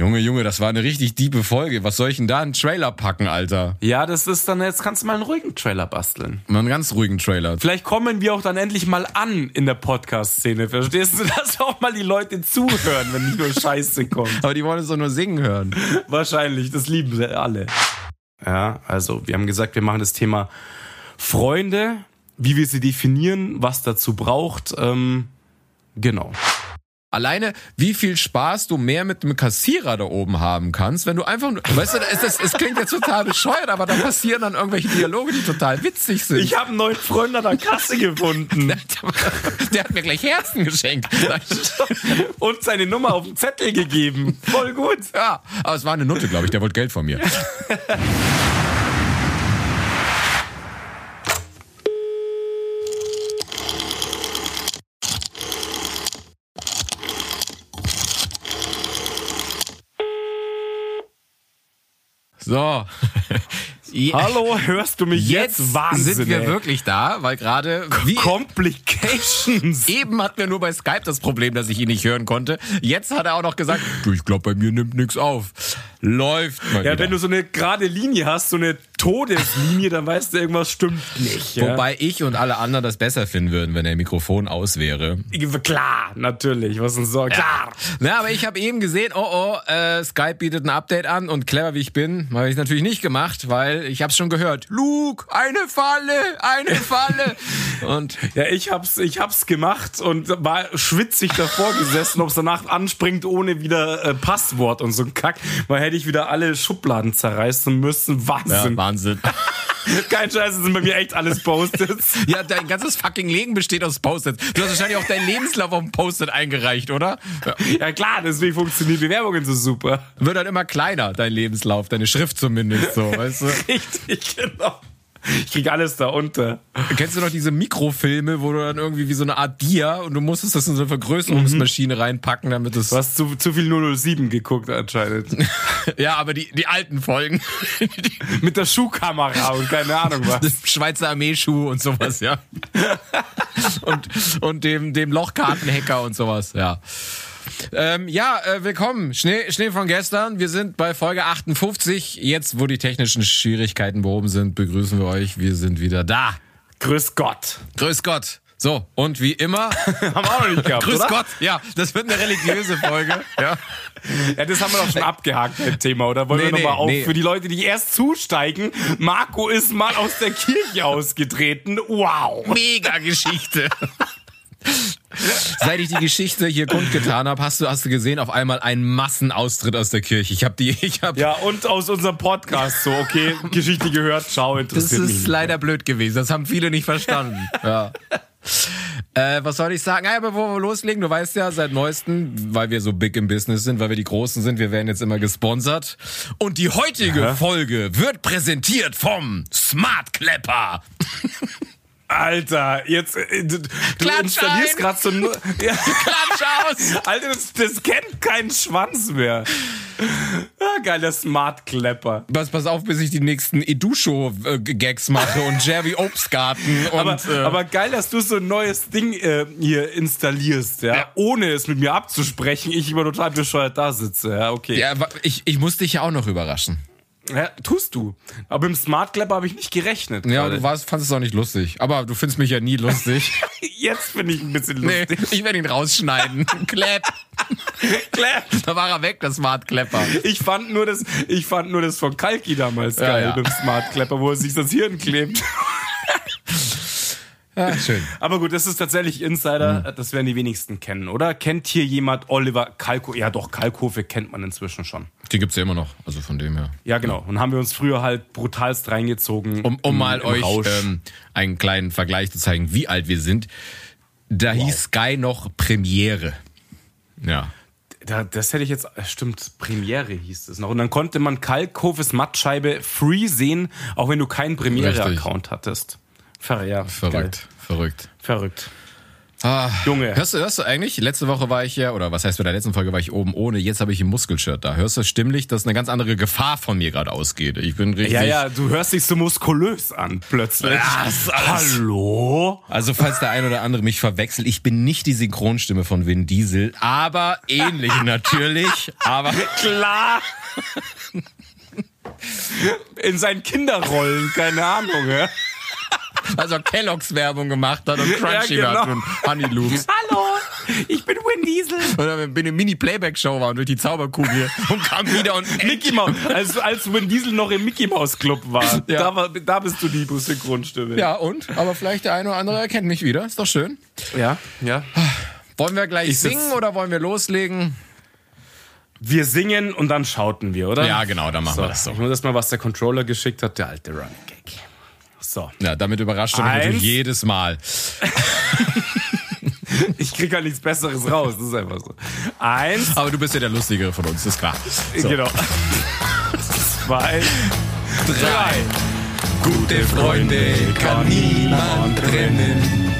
Junge, Junge, das war eine richtig diebe Folge. Was soll ich denn da einen Trailer packen, Alter? Ja, das ist dann, jetzt kannst du mal einen ruhigen Trailer basteln. Mal einen ganz ruhigen Trailer. Vielleicht kommen wir auch dann endlich mal an in der Podcast-Szene. Verstehst du, dass auch mal die Leute zuhören, wenn nicht nur Scheiße kommt? Aber die wollen es doch nur singen hören. Wahrscheinlich, das lieben sie alle. Ja, also wir haben gesagt, wir machen das Thema Freunde, wie wir sie definieren, was dazu braucht. Ähm, genau. Alleine, wie viel Spaß du mehr mit dem Kassierer da oben haben kannst, wenn du einfach nur, weißt du, es, es, es klingt jetzt total bescheuert, aber da passieren dann irgendwelche Dialoge, die total witzig sind. Ich habe einen neuen Freund an der Kasse gefunden. Der hat mir gleich Herzen geschenkt. Und seine Nummer auf den Zettel gegeben. Voll gut. Ja, aber es war eine Nutte, glaube ich, der wollte Geld von mir. So. Hallo, hörst du mich jetzt? Jetzt Wahnsinn, sind wir ey. wirklich da, weil gerade Complications. eben hatten wir nur bei Skype das Problem, dass ich ihn nicht hören konnte. Jetzt hat er auch noch gesagt, du, ich glaube, bei mir nimmt nichts auf. Läuft mal Ja, wieder. wenn du so eine gerade Linie hast, so eine Todeslinie, dann weißt du, irgendwas stimmt nicht. Ja? Wobei ich und alle anderen das besser finden würden, wenn der Mikrofon aus wäre. Klar, natürlich. Was denn so? Klar. Na, aber ich habe eben gesehen, oh oh, äh, Skype bietet ein Update an und clever wie ich bin, habe ich natürlich nicht gemacht, weil ich habe es schon gehört. Luke, eine Falle, eine Falle. und Ja, ich hab's, ich hab's gemacht und war schwitzig davor gesessen, ob's danach anspringt ohne wieder äh, Passwort und so ein Kack, weil hätte ich wieder alle Schubladen zerreißen müssen. Wahnsinn. ja, Wahnsinn. Kein Scheiß, das sind bei mir echt alles Post-its. Ja, dein ganzes fucking Leben besteht aus Post-its. Du hast wahrscheinlich auch deinen Lebenslauf auf dem Post-it eingereicht, oder? Ja. Ja klar, deswegen funktionieren Bewerbungen so super. Wird dann immer kleiner, dein Lebenslauf, deine Schrift zumindest so, weißt du? Richtig, genau. Ich krieg alles da unter. Kennst du noch diese Mikrofilme, wo du dann irgendwie wie so eine Art Dia und du musstest das in so eine Vergrößerungsmaschine reinpacken, damit es. Du hast zu, zu viel 007 geguckt anscheinend. Ja, aber die, die alten Folgen. Mit der Schuhkamera und keine Ahnung was. Das Schweizer Armeeschuh und sowas, ja. und, und dem, dem Lochkartenhacker und sowas, ja. Ähm, ja, äh, willkommen. Schnee, Schnee von gestern. Wir sind bei Folge 58. Jetzt, wo die technischen Schwierigkeiten behoben sind, begrüßen wir euch. Wir sind wieder da. Grüß Gott. Grüß Gott. So, und wie immer, Haben wir auch noch nicht gehabt, grüß oder? Gott. Ja, das wird eine religiöse Folge. Ja. Ja, das haben wir doch schon abgehakt, das Thema, oder? Wollen Nee, wir nochmal nee, auf nee. für die Leute, die erst zusteigen? Marco ist mal aus der Kirche ausgetreten. Wow. Mega Geschichte. Seit ich die Geschichte hier kundgetan habe, hast du, hast du gesehen, auf einmal ein Massenaustritt aus der Kirche. Ich habe die, ich habe Ja, und aus unserem Podcast so, okay, Geschichte gehört, schau, Das interessiert mich. ist nicht. leider blöd gewesen. Das haben viele nicht verstanden. ja. Äh, was soll ich sagen? Naja, bevor wir loslegen, du weißt ja seit neuestem, weil wir so big im Business sind, weil wir die Großen sind, wir werden jetzt immer gesponsert. Und die heutige Folge wird präsentiert vom Smart Klepper. Alter, jetzt, äh, du, du installierst gerade so nur, ja, Klatsch aus! Alter, das, das kennt keinen Schwanz mehr. Ah, geiler Smart Klepper. Pass, pass auf, bis ich die nächsten Edusho-Gags mache und Jerry Obstgarten und. Aber, äh, aber geil, dass du so ein neues Ding äh, hier installierst, ja? Ja. Ohne es mit mir abzusprechen, ich immer total bescheuert da sitze, ja, okay. ja, ich, ich muss dich ja auch noch überraschen. Ja, tust du. Aber im Smart Klepper habe ich nicht gerechnet. Ja, gerade. du warst, fandest es auch nicht lustig. Aber du findest mich ja nie lustig. Jetzt finde ich ein bisschen nee, lustig. ich werde ihn rausschneiden. Klepp. Klar. Da war er weg, das Smart Klepper. Ich fand nur das, ich fand nur das von Kalki damals Ja, geil ja. beim Smart Klepper, wo er sich das Hirn klebt. Ja, schön. Aber gut, das ist tatsächlich Insider, das werden die wenigsten kennen, oder? Kennt hier jemand Oliver Kalko? Ja, doch, Kalkofe kennt man inzwischen schon. Die gibt's ja immer noch, also von dem her. Ja, genau. Und haben wir uns früher halt brutalst reingezogen. Um, um im- mal im euch ähm, einen kleinen Vergleich zu zeigen, wie alt wir sind. Da hieß Sky noch Premiere. Ja. Da, das hätte ich jetzt, äh, stimmt, Premiere hieß es noch. Und dann konnte man Kalkhofes Mattscheibe free sehen, auch wenn du keinen Premiere-Account hattest. Ver ja, Verrückt, Geil. verrückt. Verrückt. Ah, Junge. Hörst du, hörst du eigentlich? Letzte Woche war ich ja, oder was heißt bei der letzten Folge war ich oben ohne, jetzt habe ich ein Muskelshirt da. Hörst du stimmlich, dass eine ganz andere Gefahr von mir gerade ausgeht? Ich bin richtig. Ja, ja, du hörst dich so muskulös an, plötzlich. Alles- Hallo? Also falls der ein oder andere mich verwechselt, ich bin nicht die Synchronstimme von Vin Diesel, aber ähnlich natürlich. Aber Klar. In seinen Kinderrollen, keine Ahnung, ja. also Kellogg's Werbung gemacht hat und Crunchy Ja, genau. hat und Honey Loops. Hallo, ich bin Vin Diesel. Oder wenn wir eine Mini-Playback-Show waren durch die Zauberkugel und kam wieder und Mickey Mouse, als, als Vin Diesel noch im Mickey Mouse Club war, Ja. da, war da bist du die Synchronstimme. Ja, und? Aber vielleicht der eine oder andere erkennt mich wieder. Ist doch schön. ja, ja. Wollen wir gleich Ich singen oder wollen wir loslegen? Wir singen und dann schauten wir, oder? Ja, genau, dann machen So, wir das so. ich muss erst mal, was der Controller geschickt hat, der alte Running Gag. So. Ja, damit überrascht er mich Eins. natürlich jedes Mal. Ich krieg halt nichts Besseres raus, das ist einfach so. Eins, Aber du bist ja der Lustigere von uns, ist klar. So. genau. Zwei, Drei. Gute Freunde kann niemand trennen.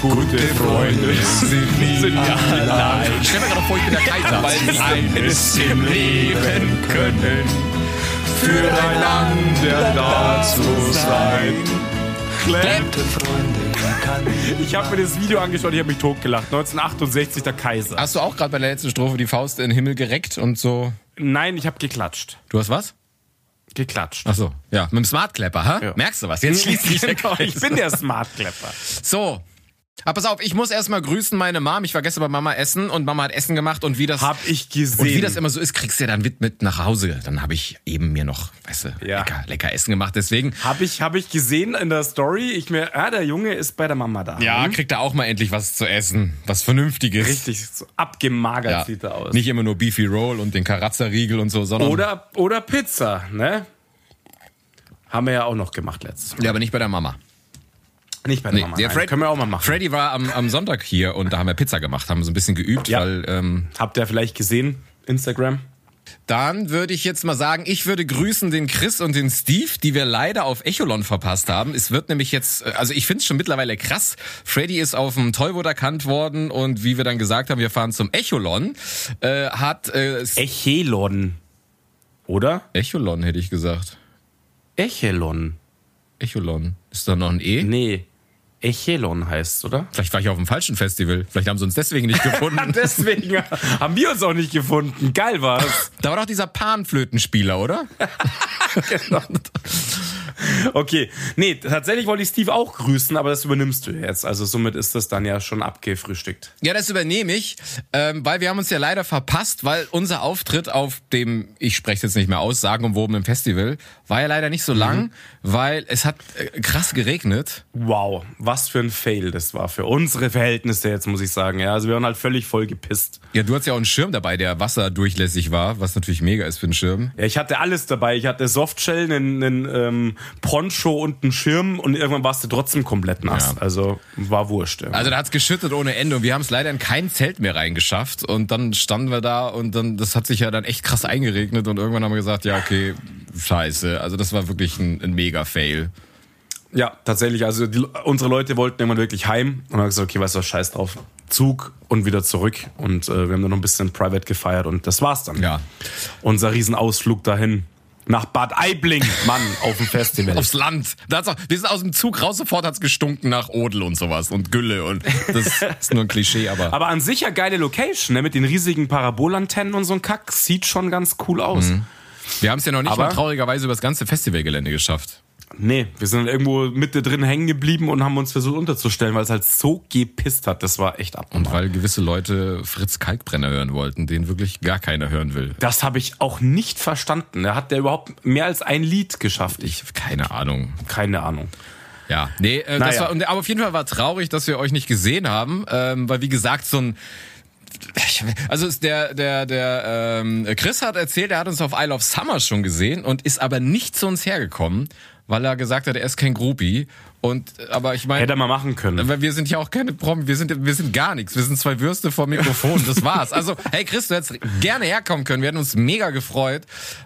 gute Freunde. sind nie allein. Stell mir gerade vor, ich bin der Kaiser. Weil sie eines im Leben können. Füreinander da zu sein. Klemmt. Freunde kann Ich habe mir das Video angeschaut, ich habe mich totgelacht. 1968, der Kaiser. Hast du auch gerade bei der letzten Strophe die Faust in den Himmel gereckt und so? Nein, ich habe geklatscht. Du hast was? Geklatscht. Ach so, ja, mit dem Smart Clapper, ha? Ja. Merkst du was? Jetzt schließt sich der genau, Kreis. ich bin der Smart Klepper. So. Aber pass auf, ich muss erstmal grüßen meine Mom. Ich war gestern bei Mama essen und Mama hat Essen gemacht und wie das Hab ich gesehen. und wie das immer so ist, kriegst du ja dann mit, mit nach Hause. Dann habe ich eben mir noch, weißt du, Ja. lecker, lecker Essen gemacht. Deswegen, Habe ich, hab ich gesehen in der Story. Ich mir, ah, der Junge ist bei der Mama da. ja, Hm? kriegt er auch mal endlich was zu essen. Was Vernünftiges. Richtig so abgemagert Ja. sieht er aus. Nicht immer nur Beefy Roll und den Karazza-Riegel und so, sondern. oder, oder Pizza, ne? Haben wir ja auch noch gemacht letztes Mal. Ja, aber nicht bei der Mama. Nicht bei der Nee, Mama. der. Fred- Können wir auch mal machen. Freddy war am, am Sonntag hier und da haben wir Pizza gemacht, haben so ein bisschen geübt, Ja. weil ähm, Habt ihr vielleicht gesehen? Instagram? Dann würde ich jetzt mal sagen, ich würde grüßen den Chris und den Steve, die wir leider auf Echolon verpasst haben. Es wird nämlich jetzt, äh, also ich finde es schon mittlerweile krass. Freddy ist auf dem Tollwood erkannt worden und wie wir dann gesagt haben, wir fahren zum Echolon, äh, hat äh, Echelon. Oder? Echolon hätte ich gesagt. Echelon. Echolon. Ist da noch ein E? Nee. Echelon heißt, oder? Vielleicht war ich auf dem falschen Festival. Vielleicht haben sie uns deswegen nicht gefunden. Deswegen haben wir uns auch nicht gefunden. Geil war's. da war doch dieser Panflötenspieler, oder? Okay. Nee, tatsächlich wollte ich Steve auch grüßen, aber das übernimmst du jetzt. Also somit ist das dann ja schon abgefrühstückt. Ja, das übernehme ich, ähm, weil wir haben uns ja leider verpasst, weil unser Auftritt auf dem, ich spreche es jetzt nicht mehr aus, sagenumwobenen Festival, war ja leider nicht so lang, weil es hat äh, krass geregnet. Wow, was für ein Fail das war für unsere Verhältnisse jetzt, muss ich sagen. Ja, also wir waren halt völlig voll gepisst. Ja, du hattest ja auch einen Schirm dabei, der wasserdurchlässig war, was natürlich mega ist für einen Schirm. Ja, ich hatte alles dabei. Ich hatte Softshell, einen, einen ähm, Poncho und einen Schirm und irgendwann warst du trotzdem komplett nass. Ja. Also war wurscht. Also da hat's geschüttet ohne Ende und wir haben es leider in kein Zelt mehr reingeschafft und dann standen wir da und dann, das hat sich ja dann echt krass eingeregnet und irgendwann haben wir gesagt, ja okay, scheiße. Also das war wirklich ein, ein mega Fail. Ja, tatsächlich. Also die, unsere Leute wollten irgendwann wirklich heim und haben gesagt, okay, weißt du was, scheiß drauf. Zug und wieder zurück. Und äh, wir haben dann noch ein bisschen private gefeiert und das war's dann. Ja. Unser Riesenausflug dahin. Nach Bad Aibling, Mann, auf dem Festival. Aufs Land. Da hat's auch, wir sind aus dem Zug raus, sofort hat's gestunken nach Odel und sowas und Gülle und das ist nur ein Klischee, aber. Aber an sich ja geile Location, ne? Mit den riesigen Parabolantennen und so ein Kack. Sieht schon ganz cool aus. Wir haben es ja noch nicht Aber- mal traurigerweise über das ganze Festivalgelände geschafft. Nee, wir sind irgendwo Mitte drin hängen geblieben und haben uns versucht unterzustellen, weil es halt so gepisst hat. Das war echt Und abnormal. weil gewisse Leute Fritz Kalkbrenner hören wollten, den wirklich gar keiner hören will. Das habe ich auch nicht verstanden. Er hat der überhaupt mehr als ein Lied geschafft. Ich keine Ahnung. keine Ahnung. Ja, nee, äh, das Naja. war, und, aber auf jeden Fall war traurig, dass wir euch nicht gesehen haben, ähm, weil wie gesagt, so ein also ist der der der ähm, Chris hat erzählt, er hat uns auf Isle of Summer schon gesehen und ist aber nicht zu uns hergekommen, weil er gesagt hat, er ist kein Groupie. Und aber ich meine, hätte er mal machen können. Weil wir sind ja auch keine Promi, wir sind wir sind gar nichts. Wir sind zwei Würste vor Mikrofon, das war's. Also, hey Chris, du hättest gerne herkommen können. Wir hätten uns mega gefreut,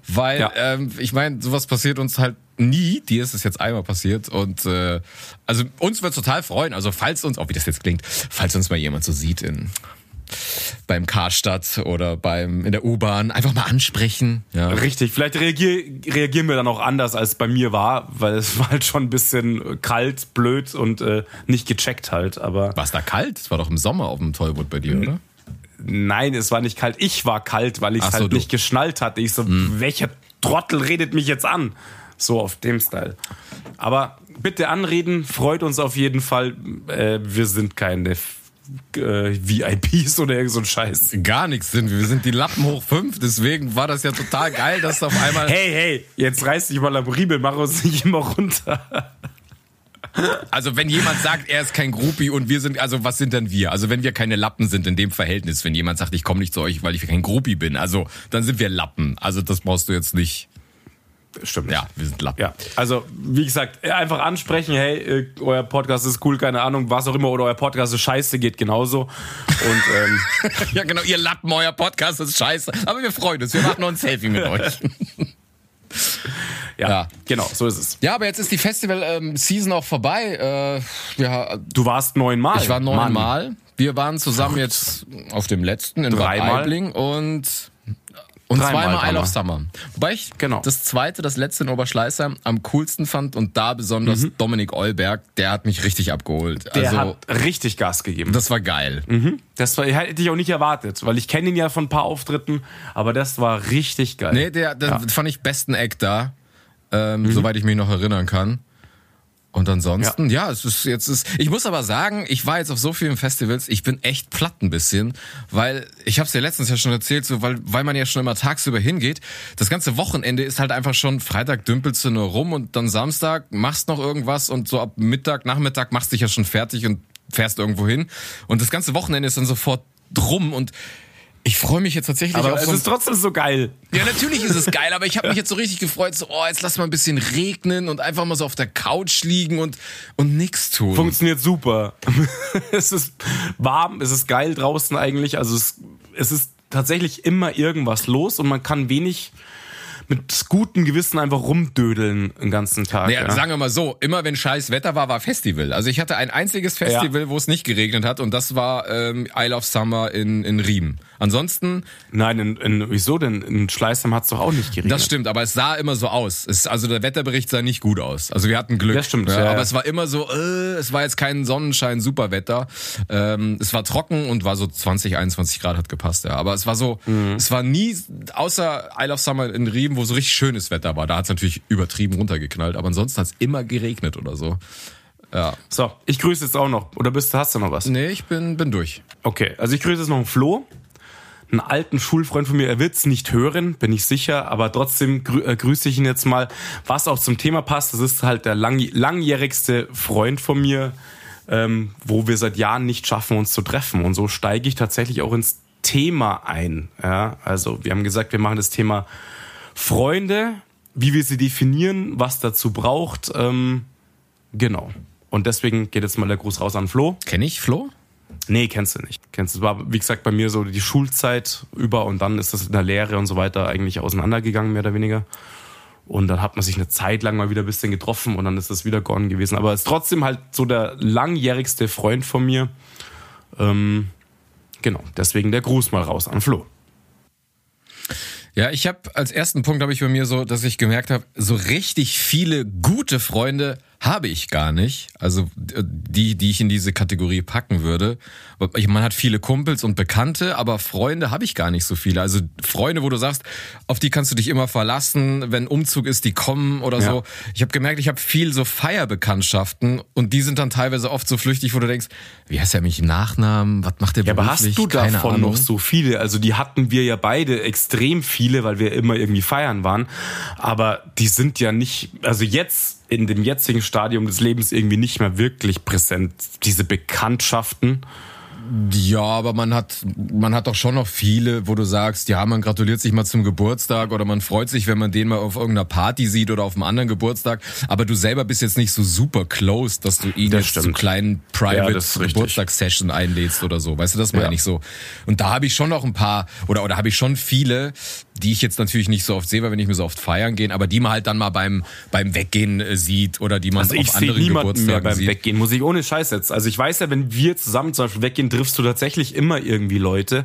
weil ja. ähm, ich meine, sowas passiert uns halt nie. Dir ist es jetzt einmal passiert und äh, also uns wird total freuen. Also falls uns, auch wie das jetzt klingt, falls uns mal jemand so sieht in beim Karstadt oder beim in der U-Bahn einfach mal ansprechen. Ja. Richtig, vielleicht reagier, reagieren wir dann auch anders, als bei mir war, weil es war halt schon ein bisschen kalt, blöd und äh, nicht gecheckt halt. Aber war es da kalt? Es war doch im Sommer auf dem Tollwood bei dir, oder? Nein, es war nicht kalt. Ich war kalt, weil ich es so, halt du. nicht geschnallt hatte. Ich so, hm. welcher Trottel redet mich jetzt an? So auf dem Style. Aber bitte anreden, freut uns auf jeden Fall. Äh, wir sind keine äh, VIPs oder irgend so ein Scheiß. Gar nichts sind wir. Wir sind die Lappen hoch fünf, deswegen war das ja total geil, dass auf einmal. Hey, hey, jetzt reiß dich mal am Riebel, mach uns nicht immer runter. Also wenn jemand sagt, er ist kein Groupie und wir sind, also was sind denn wir? Also wenn wir keine Lappen sind in dem Verhältnis, wenn jemand sagt, ich komme nicht zu euch, weil ich kein Groupie bin, also dann sind wir Lappen. Also das brauchst du jetzt nicht. Stimmt. Ja, wir sind Lappen. Ja. Also, wie gesagt, einfach ansprechen, hey, äh, euer Podcast ist cool, keine Ahnung, was auch immer, oder euer Podcast ist scheiße, geht genauso. Und, ähm, ja, genau, ihr Lappen, euer Podcast ist scheiße. Aber wir freuen uns, wir machen noch ein Selfie mit euch. Ja, ja, genau, so ist es. Ja, aber jetzt ist die Festival-Season ähm, auch vorbei. Äh, ja, du warst neunmal. Ich war neunmal. Wir waren zusammen jetzt auf dem letzten in Dreimal. Bad und und Dreimal zweimal Isle of Summer. Wobei ich genau. das zweite, das letzte in Oberschleißheim am coolsten fand und da besonders mhm. Dominik Eulberg, der hat mich richtig abgeholt. Der also, hat richtig Gas gegeben. Das war geil. Mhm. Das war, hätte ich auch nicht erwartet, weil ich kenne ihn ja von ein paar Auftritten, aber das war richtig geil. Nee, der, der ja. fand ich besten Eck da, ähm, mhm. soweit ich mich noch erinnern kann. Und ansonsten, ja. ja, es ist jetzt ist. Ich muss aber sagen, ich war jetzt auf so vielen Festivals, ich bin echt platt ein bisschen, weil ich habe es ja letztens ja schon erzählt, so weil weil man ja schon immer tagsüber hingeht. Das ganze Wochenende ist halt einfach schon Freitag dümpelst du nur rum und dann Samstag machst noch irgendwas und so ab Mittag, Nachmittag machst dich ja schon fertig und fährst irgendwo hin und das ganze Wochenende ist dann sofort drum und ich freue mich jetzt tatsächlich aber auf so. Es ist trotzdem so geil. Ja, natürlich ist es geil, aber ich habe mich jetzt so richtig gefreut, so, oh, jetzt lass mal ein bisschen regnen und einfach mal so auf der Couch liegen und, und nix tun. Funktioniert super. es ist warm, es ist geil draußen eigentlich. Also es, es ist tatsächlich immer irgendwas los und man kann wenig mit gutem Gewissen einfach rumdödeln den ganzen Tag. Naja, ja. Sagen wir mal so, immer wenn scheiß Wetter war, war Festival. Also ich hatte ein einziges Festival, ja. wo es nicht geregnet hat und das war ähm, Isle of Summer in, in Riem. Ansonsten. Nein, in, in, wieso denn? In Schleißheim hat es doch auch nicht geregnet. Das stimmt, aber es sah immer so aus. Es, also der Wetterbericht sah nicht gut aus. Also wir hatten Glück. Das stimmt, ja, Aber es war immer so, äh, es war jetzt kein Sonnenschein, super Wetter. Ähm, es war trocken und war so 20, 21 Grad hat gepasst, ja. Aber es war so, mhm. es war nie, außer Isle of Summer in Riem, wo so richtig schönes Wetter war. Da hat es natürlich übertrieben runtergeknallt. Aber ansonsten hat es immer geregnet oder so. Ja. So, ich grüße jetzt auch noch. Oder bist, hast du noch was? Nee, ich bin, bin durch. Okay, also ich grüße jetzt noch einen Flo einen alten Schulfreund von mir, er wird's nicht hören, bin ich sicher, aber trotzdem grü äh, grüße ich ihn jetzt mal. Was auch zum Thema passt, das ist halt der lang langjährigste Freund von mir, ähm, wo wir seit Jahren nicht schaffen, uns zu treffen. Und so steige ich tatsächlich auch ins Thema ein. Ja, also wir haben gesagt, wir machen das Thema Freunde, wie wir sie definieren, was dazu braucht. Ähm, genau. Und deswegen geht jetzt mal der Gruß raus an Flo. Kenn ich Flo? Nee, kennst du nicht. Kennst du, war, wie gesagt, bei mir so die Schulzeit über und dann ist das in der Lehre und so weiter eigentlich auseinandergegangen, mehr oder weniger. Und dann hat man sich eine Zeit lang mal wieder ein bisschen getroffen und dann ist das wieder gone gewesen. Aber es ist trotzdem halt so der langjährigste Freund von mir. Ähm, genau, deswegen der Gruß mal raus an Flo. Ja, ich habe als ersten Punkt habe ich bei mir so, dass ich gemerkt habe, so richtig viele gute Freunde habe ich gar nicht. Also die, die ich in diese Kategorie packen würde. Man hat viele Kumpels und Bekannte, aber Freunde habe ich gar nicht so viele. Also Freunde, wo du sagst, auf die kannst du dich immer verlassen, wenn Umzug ist, die kommen oder ja. so. Ich habe gemerkt, ich habe viel so Feierbekanntschaften und die sind dann teilweise oft so flüchtig, wo du denkst, wie heißt er mich Nachnamen? Was macht der ja, aber hast du Keine davon Ahnung. noch so viele? Also die hatten wir ja beide extrem viele, weil wir immer irgendwie feiern waren. Aber die sind ja nicht, also jetzt in dem jetzigen Stadium des Lebens irgendwie nicht mehr wirklich präsent. Diese Bekanntschaften. Ja, aber man hat, man hat doch schon noch viele, wo du sagst, ja, man gratuliert sich mal zum Geburtstag oder man freut sich, wenn man den mal auf irgendeiner Party sieht oder auf einem anderen Geburtstag. Aber du selber bist jetzt nicht so super close, dass du ihn Das jetzt zu kleinen Ja, Private richtig. Geburtstagssession einlädst oder so. Weißt du, das meine Ja. ich so. Und da habe ich schon noch ein paar, oder, oder habe ich schon viele, die ich jetzt natürlich nicht so oft sehe, weil wir nicht mehr so oft feiern gehen, aber die man halt dann mal beim, beim Weggehen äh, sieht oder die man Also ich auf sehe anderen niemanden mehr Geburtstagen beim sieht. Weggehen, muss ich ohne Scheiß jetzt. Also ich weiß ja, wenn wir zusammen zum Beispiel weggehen, triffst du tatsächlich immer irgendwie Leute.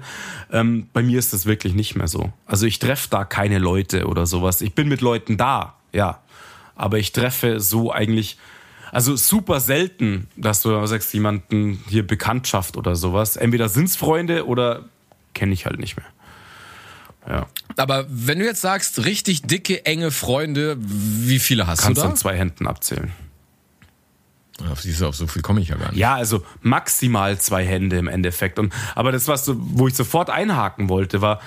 Ähm, bei mir ist das wirklich nicht mehr so. Also ich treffe da keine Leute oder sowas. Ich bin mit Leuten da, ja. Aber ich treffe so eigentlich, also super selten, dass du sagst, jemanden hier Bekanntschaft oder sowas. Entweder sind's Freunde oder kenne ich halt nicht mehr. Ja. Aber wenn du jetzt sagst, richtig dicke, enge Freunde, wie viele hast Kannst du da? an zwei Händen abzählen. Auf, du, auf so viel komme ich ja gar nicht. Ja, also maximal zwei Hände im Endeffekt. Und, aber das, was du, wo ich sofort einhaken wollte, war,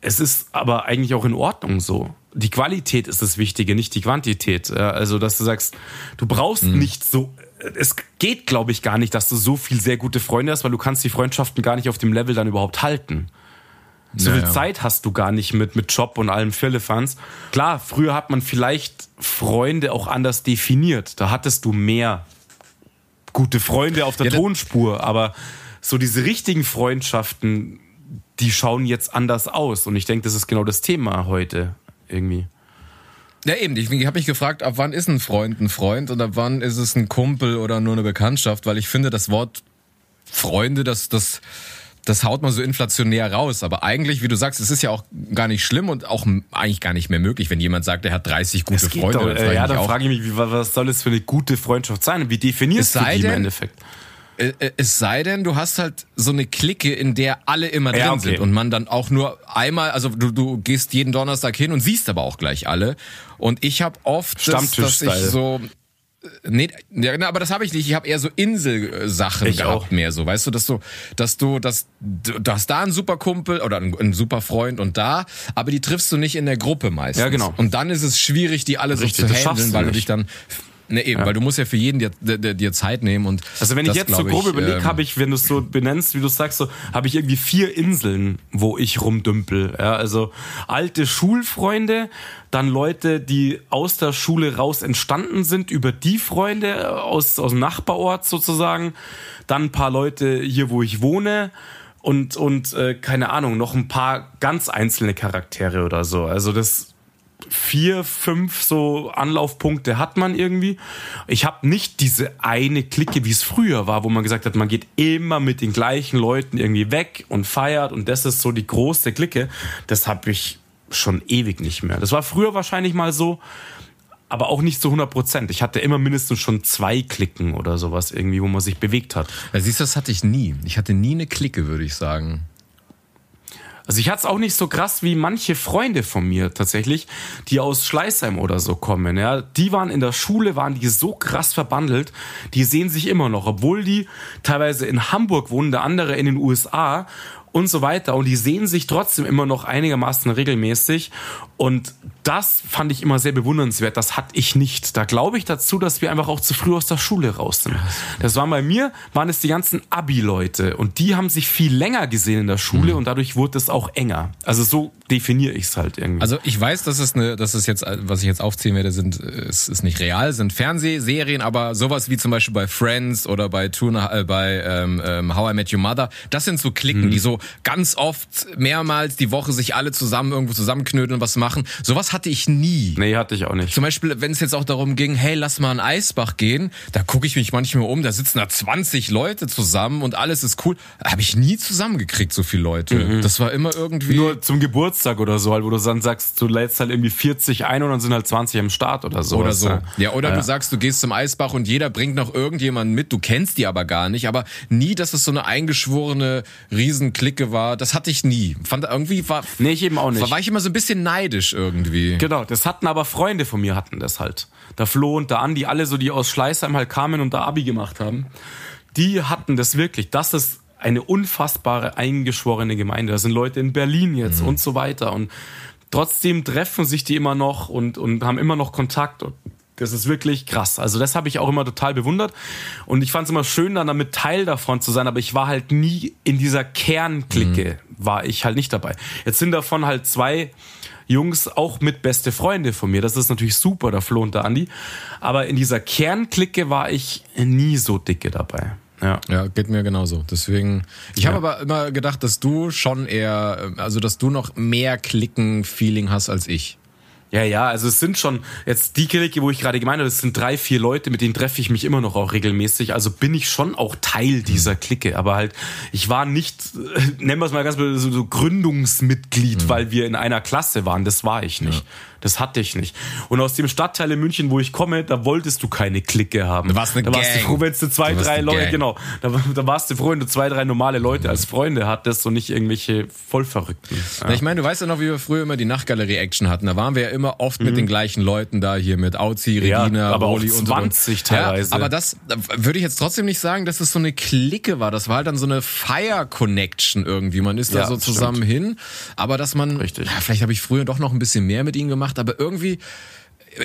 es ist aber eigentlich auch in Ordnung so. Die Qualität ist das Wichtige, nicht die Quantität. Also, dass du sagst, du brauchst nicht so. Es geht, glaube ich, gar nicht, dass du so viel sehr gute Freunde hast, weil du kannst die Freundschaften gar nicht auf dem Level dann überhaupt halten. So viel Naja. Zeit hast du gar nicht mit, mit Job und allem Firlefanz. Klar, früher hat man vielleicht Freunde auch anders definiert. Da hattest du mehr gute Freunde auf der Ja, Tonspur, aber so diese richtigen Freundschaften, die schauen jetzt anders aus. Und ich denke, das ist genau das Thema heute irgendwie. Ja, eben. Ich, ich habe mich gefragt, ab wann ist ein Freund ein Freund und ab wann ist es ein Kumpel oder nur eine Bekanntschaft, weil ich finde, das Wort Freunde, das, das, das haut man so inflationär raus. Aber eigentlich, wie du sagst, es ist ja auch gar nicht schlimm und auch eigentlich gar nicht mehr möglich, wenn jemand sagt, er hat 30 gute Freunde. doch, äh, ja, dann frage ich mich, wie, was soll es für eine gute Freundschaft sein? Wie definierst du die im denn- Endeffekt? Äh, äh, Es sei denn, du hast halt so eine Clique, in der alle immer drin Ja, okay. sind und man dann auch nur einmal, also du, du gehst jeden Donnerstag hin und siehst aber auch gleich alle. Und ich habe oft, das, dass ich so Nee, ja, aber das habe ich nicht. Ich habe eher so Inselsachen Ich gehabt auch. mehr so, weißt du, dass du, dass du, dass du hast da einen super Kumpel oder einen, einen super Freund und da, aber die triffst du nicht in der Gruppe meistens. Ja, genau. Und dann ist es schwierig, die alle Richtig, so zu handeln, weil du dich dann Ne, eben, weil du musst ja für jeden dir, dir, dir Zeit nehmen und Also wenn ich das jetzt so grob ich, überlege, ähm, habe ich, wenn du es so benennst, wie du sagst, so habe ich irgendwie vier Inseln, wo ich rumdümpel. Ja, also alte Schulfreunde, dann Leute, die aus der Schule raus entstanden sind, über die Freunde äh, aus, aus dem Nachbarort sozusagen, dann ein paar Leute hier, wo ich wohne und, und äh, keine Ahnung, noch ein paar ganz einzelne Charaktere oder so. Also das vier, fünf so Anlaufpunkte hat man irgendwie. Ich habe nicht diese eine Clique, wie es früher war, wo man gesagt hat, man geht immer mit den gleichen Leuten irgendwie weg und feiert und das ist so die große Clique. Das habe ich schon ewig nicht mehr. Das war früher wahrscheinlich mal so, aber auch nicht zu 100 Prozent. Ich hatte immer mindestens schon zwei Klicken oder sowas irgendwie, wo man sich bewegt hat. Ja, siehst du, das hatte ich nie. Ich hatte nie eine Clique, würde ich sagen. Also ich hatte es auch nicht so krass wie manche Freunde von mir tatsächlich, die aus Schleißheim oder so kommen. Ja, die waren in der Schule, waren die so krass verbandelt, die sehen sich immer noch, obwohl die teilweise in Hamburg wohnen, der andere in den USA und so weiter. Und die sehen sich trotzdem immer noch einigermaßen regelmäßig. Und das fand ich immer sehr bewundernswert. Das hatte ich nicht. Da glaube ich dazu, dass wir einfach auch zu früh aus der Schule raus sind. Das war bei mir, waren es die ganzen Abi-Leute. Und die haben sich viel länger gesehen in der Schule und dadurch wurde es auch enger. Also so definiere ich es halt irgendwie. Also ich weiß, dass es eine, dass es jetzt, was ich jetzt aufzählen werde, sind, es ist nicht real, sind Fernsehserien, aber sowas wie zum Beispiel bei Friends oder bei Tuna, äh, bei ähm, ähm, How I Met Your Mother, das sind so Klicken, die so ganz oft mehrmals die Woche sich alle zusammen irgendwo zusammenknödeln und was machen. Sowas hatte ich nie. nee, hatte ich auch nicht. Zum Beispiel, wenn es jetzt auch darum ging, hey, lass mal an Eisbach gehen, da gucke ich mich manchmal um, da sitzen da 20 Leute zusammen und alles ist cool. Habe ich nie zusammengekriegt, so viele Leute. Das war immer irgendwie. Nur zum Geburtstag oder so, halt, wo du dann sagst, du lädst halt irgendwie 40 ein und dann sind halt 20 am Start oder so. Oder so. Ja, oder du sagst, du gehst zum Eisbach und jeder bringt noch irgendjemanden mit, du kennst die aber gar nicht, aber nie, dass es so eine eingeschworene Riesenklicke war, das hatte ich nie. Fand irgendwie war, Nee, ich eben auch nicht. war, war ich immer so ein bisschen neidisch irgendwie. Genau, das hatten aber Freunde von mir hatten das halt. Der Flo und der Andi, alle so, die aus Schleißheim halt kamen und da Abi gemacht haben, die hatten das wirklich. Das ist eine unfassbare eingeschworene Gemeinde. Da sind Leute in Berlin jetzt und so weiter und trotzdem treffen sich die immer noch und, und haben immer noch Kontakt. Das ist wirklich krass. Also das habe ich auch immer total bewundert. Und ich fand es immer schön, dann damit Teil davon zu sein, aber ich war halt nie in dieser Kernklicke, mhm. war ich halt nicht dabei. Jetzt sind davon halt zwei Jungs auch mit beste Freunde von mir. Das ist natürlich super, der Flo und der Andi. Aber in dieser Kernklicke war ich nie so dicke dabei. Ja. ja, geht mir genauso. Deswegen, ich ja. habe aber immer gedacht, dass du schon eher, also dass du noch mehr Klicken-Feeling hast als ich. Ja, ja, also es sind schon jetzt die Clique, wo ich gerade gemeint habe, das sind drei, vier Leute, mit denen treffe ich mich immer noch auch regelmäßig. Also bin ich schon auch Teil dieser Clique. Aber halt, ich war nicht, nennen wir es mal ganz so, so Gründungsmitglied, mhm. weil wir in einer Klasse waren. Das war ich nicht. Ja. Das hatte ich nicht. Und aus dem Stadtteil in München, wo ich komme, da wolltest du keine Clique haben. Du warst eine da Gang. warst du froh, wenn du zwei, drei Leute, Gang. genau. Da, da, warst du froh, wenn du zwei, drei normale Leute als Freunde hattest und nicht irgendwelche Vollverrückten. Ja. ich meine, du weißt ja noch, wie wir früher immer die Nachtgalerie-Action hatten. Da waren wir ja immer oft mhm. mit den gleichen Leuten da, hier mit Auzi, Regina, ja, aber Boli auch 20 und so. teilweise. Ja, aber das würde ich jetzt trotzdem nicht sagen, dass es so eine Clique war. Das war halt dann so eine Fire-Connection irgendwie. Man ist da ja, so zusammen stimmt. hin. Aber dass man, Richtig. vielleicht habe ich früher doch noch ein bisschen mehr mit ihnen gemacht, aber irgendwie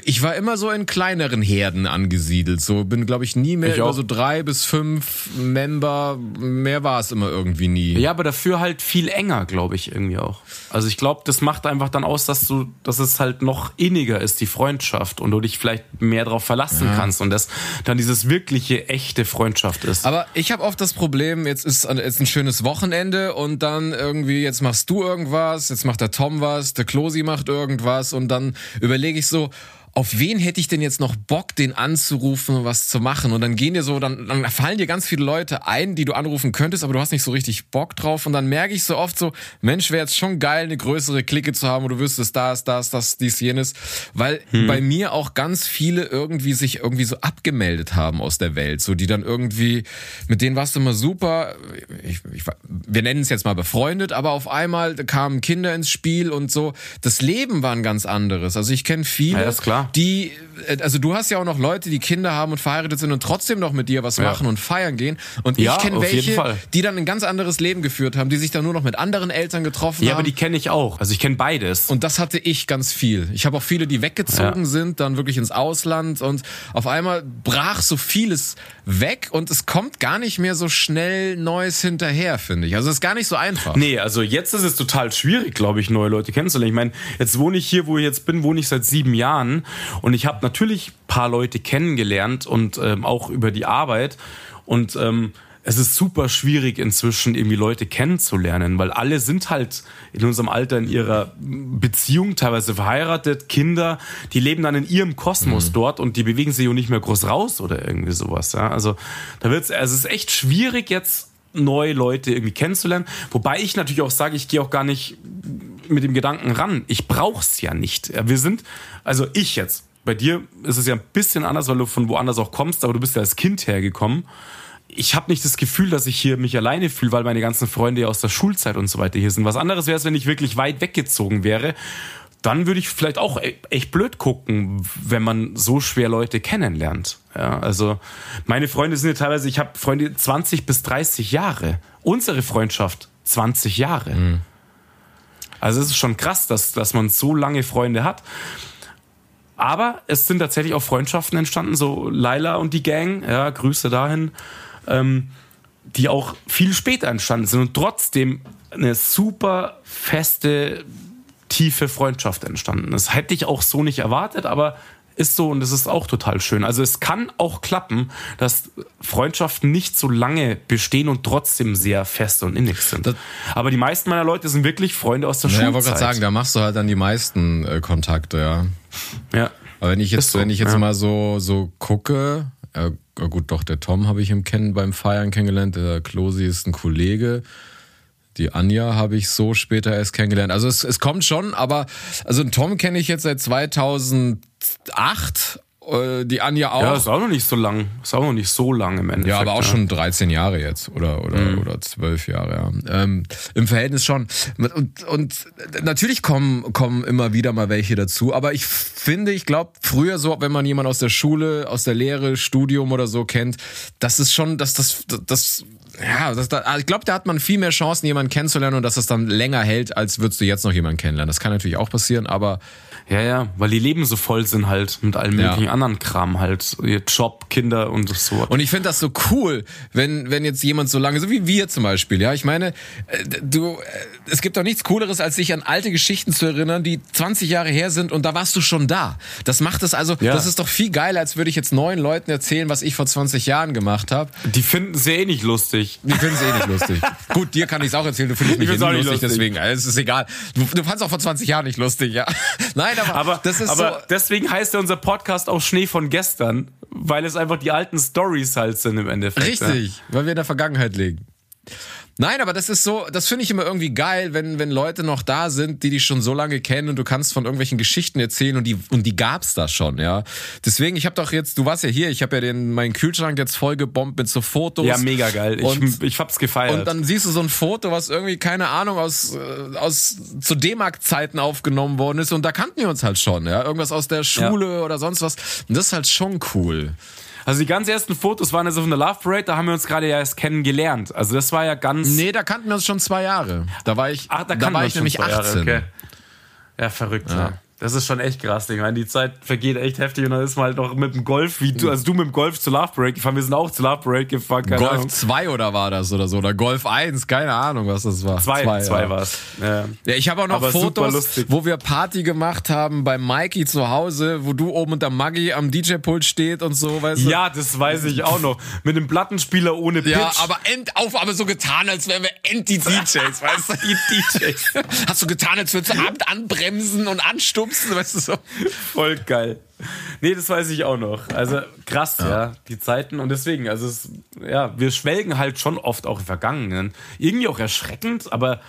ich war immer so in kleineren Herden angesiedelt. So bin, glaube ich, nie mehr ich über auch. so drei bis fünf Member. Mehr war es immer irgendwie nie. Ja, aber dafür halt viel enger, glaube ich, irgendwie auch. Also ich glaube, das macht einfach dann aus, dass du, dass es halt noch inniger ist, die Freundschaft, und du dich vielleicht mehr darauf verlassen ja. kannst und das dann dieses wirkliche, echte Freundschaft ist. Aber ich habe oft das Problem, jetzt ist jetzt ein schönes Wochenende und dann irgendwie, jetzt machst du irgendwas, jetzt macht der Tom was, der Klosi macht irgendwas und dann überlege ich so, auf wen hätte ich denn jetzt noch Bock, den anzurufen und was zu machen? Und dann gehen dir so, dann, dann fallen dir ganz viele Leute ein, die du anrufen könntest, aber du hast nicht so richtig Bock drauf. Und dann merke ich so oft so, Mensch, wäre jetzt schon geil, eine größere Clique zu haben, wo du wüsstest, das, das, das, dies, jenes. Weil hm. bei mir auch ganz viele irgendwie sich irgendwie so abgemeldet haben aus der Welt. So, die dann irgendwie, mit denen warst du immer super. Ich, ich, wir nennen es jetzt mal befreundet, aber auf einmal kamen Kinder ins Spiel und so. Das Leben war ein ganz anderes. Also ich kenne viele. Ja, ist klar die, also du hast ja auch noch Leute, die Kinder haben und verheiratet sind und trotzdem noch mit dir was ja. machen und feiern gehen. Und ja, ich kenne welche, die dann ein ganz anderes Leben geführt haben, die sich dann nur noch mit anderen Eltern getroffen ja, haben. Ja, aber die kenne ich auch. Also ich kenne beides. Und das hatte ich ganz viel. Ich habe auch viele, die weggezogen sind, dann wirklich ins Ausland und auf einmal brach so vieles weg und es kommt gar nicht mehr so schnell Neues hinterher, finde ich. Also es ist gar nicht so einfach. Nee, also jetzt ist es total schwierig, glaube ich, neue Leute kennenzulernen. Ich meine, jetzt wohne ich hier, wo ich jetzt bin, wohne ich seit sieben Jahren und ich habe natürlich paar Leute kennengelernt und ähm, auch über die Arbeit und ähm, es ist super schwierig inzwischen irgendwie Leute kennenzulernen, weil alle sind halt in unserem Alter in ihrer Beziehung, teilweise verheiratet, Kinder, die leben dann in ihrem Kosmos mhm. dort und die bewegen sich auch nicht mehr groß raus oder irgendwie sowas. Ja? Also da wird's, also es ist echt schwierig jetzt neue Leute irgendwie kennenzulernen, wobei ich natürlich auch sage, ich gehe auch gar nicht mit dem Gedanken ran. Ich brauch's ja nicht. Wir sind, also ich jetzt. Bei dir ist es ja ein bisschen anders, weil du von woanders auch kommst, aber du bist ja als Kind hergekommen ich habe nicht das Gefühl, dass ich hier mich alleine fühle, weil meine ganzen Freunde aus der Schulzeit und so weiter hier sind. Was anderes wäre es, wenn ich wirklich weit weggezogen wäre. Dann würde ich vielleicht auch e-, echt blöd gucken, wenn man so schwer Leute kennenlernt. Ja, also meine Freunde sind ja teilweise, ich habe Freunde 20 bis 30 Jahre. Unsere Freundschaft 20 Jahre. Mhm. Also es ist schon krass, dass, dass man so lange Freunde hat. Aber es sind tatsächlich auch Freundschaften entstanden, so Laila und die Gang, ja, Grüße dahin ähm, die auch viel später entstanden sind und trotzdem eine super feste, tiefe Freundschaft entstanden. Das hätte ich auch so nicht erwartet, aber ist so und es ist auch total schön. Also es kann auch klappen, dass Freundschaften nicht so lange bestehen und trotzdem sehr fest und innig sind. Das Aber die meisten meiner Leute sind wirklich Freunde aus der naja, Schulzeit. Ich wollte gerade sagen, da machst du halt dann die meisten äh, Kontakte, ja. Ja. Aber wenn ich jetzt, so, wenn ich jetzt ja. mal so so gucke, äh, gut, doch, der Tom habe ich im Kennen beim Feiern kennengelernt, der Klosi ist ein Kollege. Die Anja habe ich so später erst kennengelernt. Also es, es kommt schon, aber also den Tom kenne ich jetzt seit 2008 äh, die Anja auch. Ja, ist auch noch nicht so lang. Ist auch noch nicht so lang im Endeffekt. Ja, aber auch ja. schon 13 Jahre jetzt oder oder mhm. oder 12 Jahre. Ja. Ähm, Im Verhältnis schon. Und, und natürlich kommen kommen immer wieder mal welche dazu. Aber ich finde, ich glaube, früher so, wenn man jemanden aus der Schule, aus der Lehre, Studium oder so kennt, das ist schon, dass das das ja, das, da, also ich glaube, da hat man viel mehr Chancen, jemanden kennenzulernen und dass es dann länger hält, als würdest du jetzt noch jemanden kennenlernen. Das kann natürlich auch passieren, aber Ja, ja, weil die Leben so voll sind halt mit allem Ja. möglichen anderen Kram halt. Ihr Job, Kinder und so. Und ich finde das so cool, wenn, wenn jetzt jemand so lange, so wie wir zum Beispiel, ja, ich meine, äh, du, äh, es gibt doch nichts Cooleres, als sich an alte Geschichten zu erinnern, die 20 Jahre her sind und da warst du schon da. Das macht es also, Ja. das ist doch viel geiler, als würde ich jetzt neuen Leuten erzählen, was ich vor 20 Jahren gemacht habe. Die finden es eh nicht lustig. Die finden es eh nicht lustig. Gut, dir kann ich es auch erzählen, du findest mich eh nicht lustig, lustig. deswegen, äh, es ist egal. Du, du fandst auch vor 20 Jahren nicht lustig, ja. Nein, aber, Aber, das ist aber so, deswegen heißt ja unser Podcast auch Schnee von gestern, weil es einfach die alten Stories halt sind im Endeffekt. Ja. Richtig, weil wir in der Vergangenheit legen. Nein, aber das ist so, das finde ich immer irgendwie geil, wenn, wenn Leute noch da sind, die dich schon so lange kennen und du kannst von irgendwelchen Geschichten erzählen und die, und die gab's da schon, ja. Deswegen, ich habe doch jetzt, du warst ja hier, ich habe ja den, meinen Kühlschrank jetzt voll gebombt mit so Fotos. Ja, mega geil. Und- ich, ich hab's gefeiert. Und dann siehst du so ein Foto, was irgendwie, keine Ahnung, aus, äh, aus zu D-Mark-Zeiten aufgenommen worden ist. Und da kannten wir uns halt schon, ja. Irgendwas aus der Schule oder sonst was. Und das ist halt schon cool. Also die ganz ersten Fotos waren also von der Love Parade, da haben wir uns gerade ja erst kennengelernt. Also das war ja ganz. Nee, da kannten wir uns schon zwei Jahre. Da war ich, Ach, da, da kann war ich nämlich zwei Jahre, 18. Okay. Ja, verrückt, ja. Das ist schon echt krass. Ich meine, die Zeit vergeht echt heftig und dann ist man halt noch mit dem Golf, wie du, also du mit dem Golf zur Love Break gefahren, wir sind auch zur Love Break gefahren, keine Golf Ahnung. 2 oder war das oder so? Oder Golf 1, keine Ahnung, was das war. Zwei, zwei, ja. war's. Ja. Ja, ich habe auch noch Aber Fotos, wo wir Party gemacht haben bei Mikey zu Hause, wo du oben unter Maggi am DJ-Pult steht und so, weißt du? Ja, das weiß ich auch noch. Mit dem Plattenspieler ohne Pitch. Ja, aber end auf, aber so getan, als wären wir Anti-DJs, weißt du? die DJs. Hast du getan, als würdest du Abend anbremsen und anstupsen, weißt du so? Voll geil. Nee, das weiß ich auch noch. Also krass, ja, die Zeiten. Und deswegen, also es, ja, wir schwelgen halt schon oft auch im Vergangenen. Irgendwie auch erschreckend, aber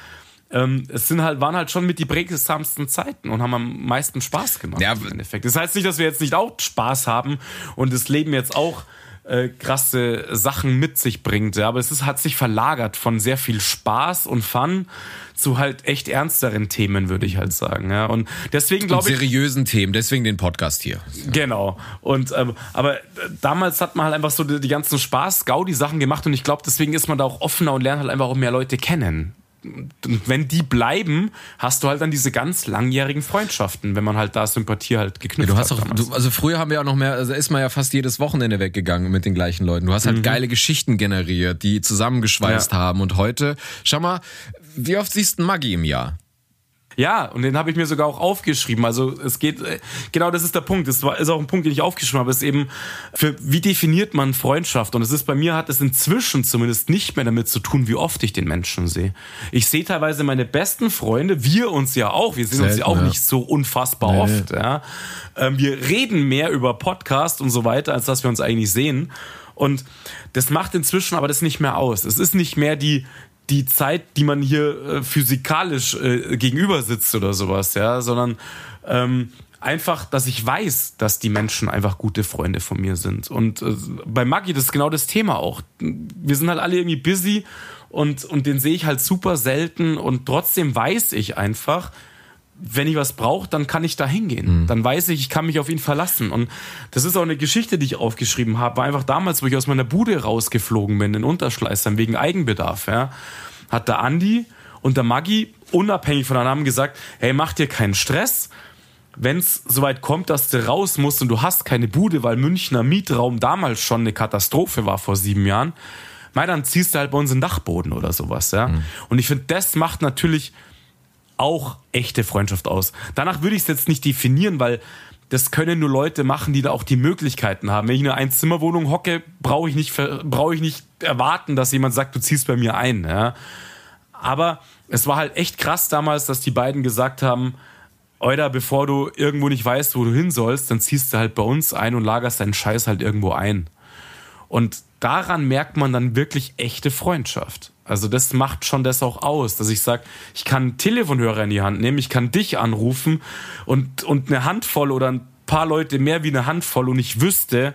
ähm, es sind halt, waren halt schon mit die prägsamsten Zeiten und haben am meisten Spaß gemacht Ja, im Endeffekt. Das heißt nicht, dass wir jetzt nicht auch Spaß haben und das Leben jetzt auch äh, krasse Sachen mit sich bringt. Ja, aber es ist, hat sich verlagert von sehr viel Spaß und Fun zu halt echt ernsteren Themen, würde ich halt sagen. Ja, und deswegen glaube ich, seriösen Themen, deswegen den Podcast hier. Genau. Und ähm, aber damals hat man halt einfach so die, die ganzen Spaß, Gaudi Sachen gemacht und ich glaube, deswegen ist man da auch offener und lernt halt einfach auch mehr Leute kennen. Und wenn die bleiben, hast du halt dann diese ganz langjährigen Freundschaften, wenn man halt da Sympathie halt geknüpft Du hast hat. auch, du, also früher haben wir auch noch mehr, also ist man ja fast jedes Wochenende weggegangen mit den gleichen Leuten. Du hast halt geile Geschichten generiert, die zusammengeschweißt Ja. haben. Und heute, schau mal, wie oft siehst du Maggi im Jahr? Ja, und den habe ich mir sogar auch aufgeschrieben. Also es geht, äh, genau das ist der Punkt. Das ist auch ein Punkt, den ich aufgeschrieben habe. Es ist eben, für, wie definiert man Freundschaft? Und es ist bei mir, hat es inzwischen zumindest nicht mehr damit zu tun, wie oft ich den Menschen sehe. Ich sehe teilweise meine besten Freunde, wir uns ja auch, wir sehen uns Selten, ja auch ja. nicht so unfassbar Nee. oft. Ja. Ähm, wir reden mehr über Podcast und so weiter, als dass wir uns eigentlich sehen. Und das macht inzwischen aber das nicht mehr aus. Es ist nicht mehr die, die Zeit, die man hier äh, physikalisch äh, gegenüber sitzt oder sowas, ja, sondern ähm, einfach, dass ich weiß, dass die Menschen einfach gute Freunde von mir sind. Und äh, bei Maggi, das ist genau das Thema auch. Wir sind halt alle irgendwie busy und, und den sehe ich halt super selten und trotzdem weiß ich einfach, wenn ich was brauche, dann kann ich da hingehen. Dann weiß ich, ich kann mich auf ihn verlassen. Und das ist auch eine Geschichte, die ich aufgeschrieben habe. War einfach damals, wo ich aus meiner Bude rausgeflogen bin, in Unterschleißern, wegen Eigenbedarf, ja, hat der Andi und der Maggi unabhängig voneinander gesagt, hey, mach dir keinen Stress. Wenn es soweit kommt, dass du raus musst und du hast keine Bude, weil Münchner Mietraum damals schon eine Katastrophe war vor sieben Jahren, mei, dann ziehst du halt bei uns in den Dachboden oder sowas, ja. Und ich finde, das macht natürlich auch echte Freundschaft aus. Danach würde ich es jetzt nicht definieren, weil das können nur Leute machen, die da auch die Möglichkeiten haben. Wenn ich in einer Einzimmerwohnung hocke, brauche ich nicht ich nicht erwarten, dass jemand sagt, du ziehst bei mir ein. Ja. Aber es war halt echt krass damals, dass die beiden gesagt haben, Euda, bevor du irgendwo nicht weißt, wo du hin sollst, dann ziehst du halt bei uns ein und lagerst deinen Scheiß halt irgendwo ein. Und daran merkt man dann wirklich echte Freundschaft. Also das macht schon das auch aus, dass ich sage, ich kann einen Telefonhörer in die Hand nehmen, ich kann dich anrufen und, und eine Handvoll oder ein paar Leute mehr wie eine Handvoll und ich wüsste,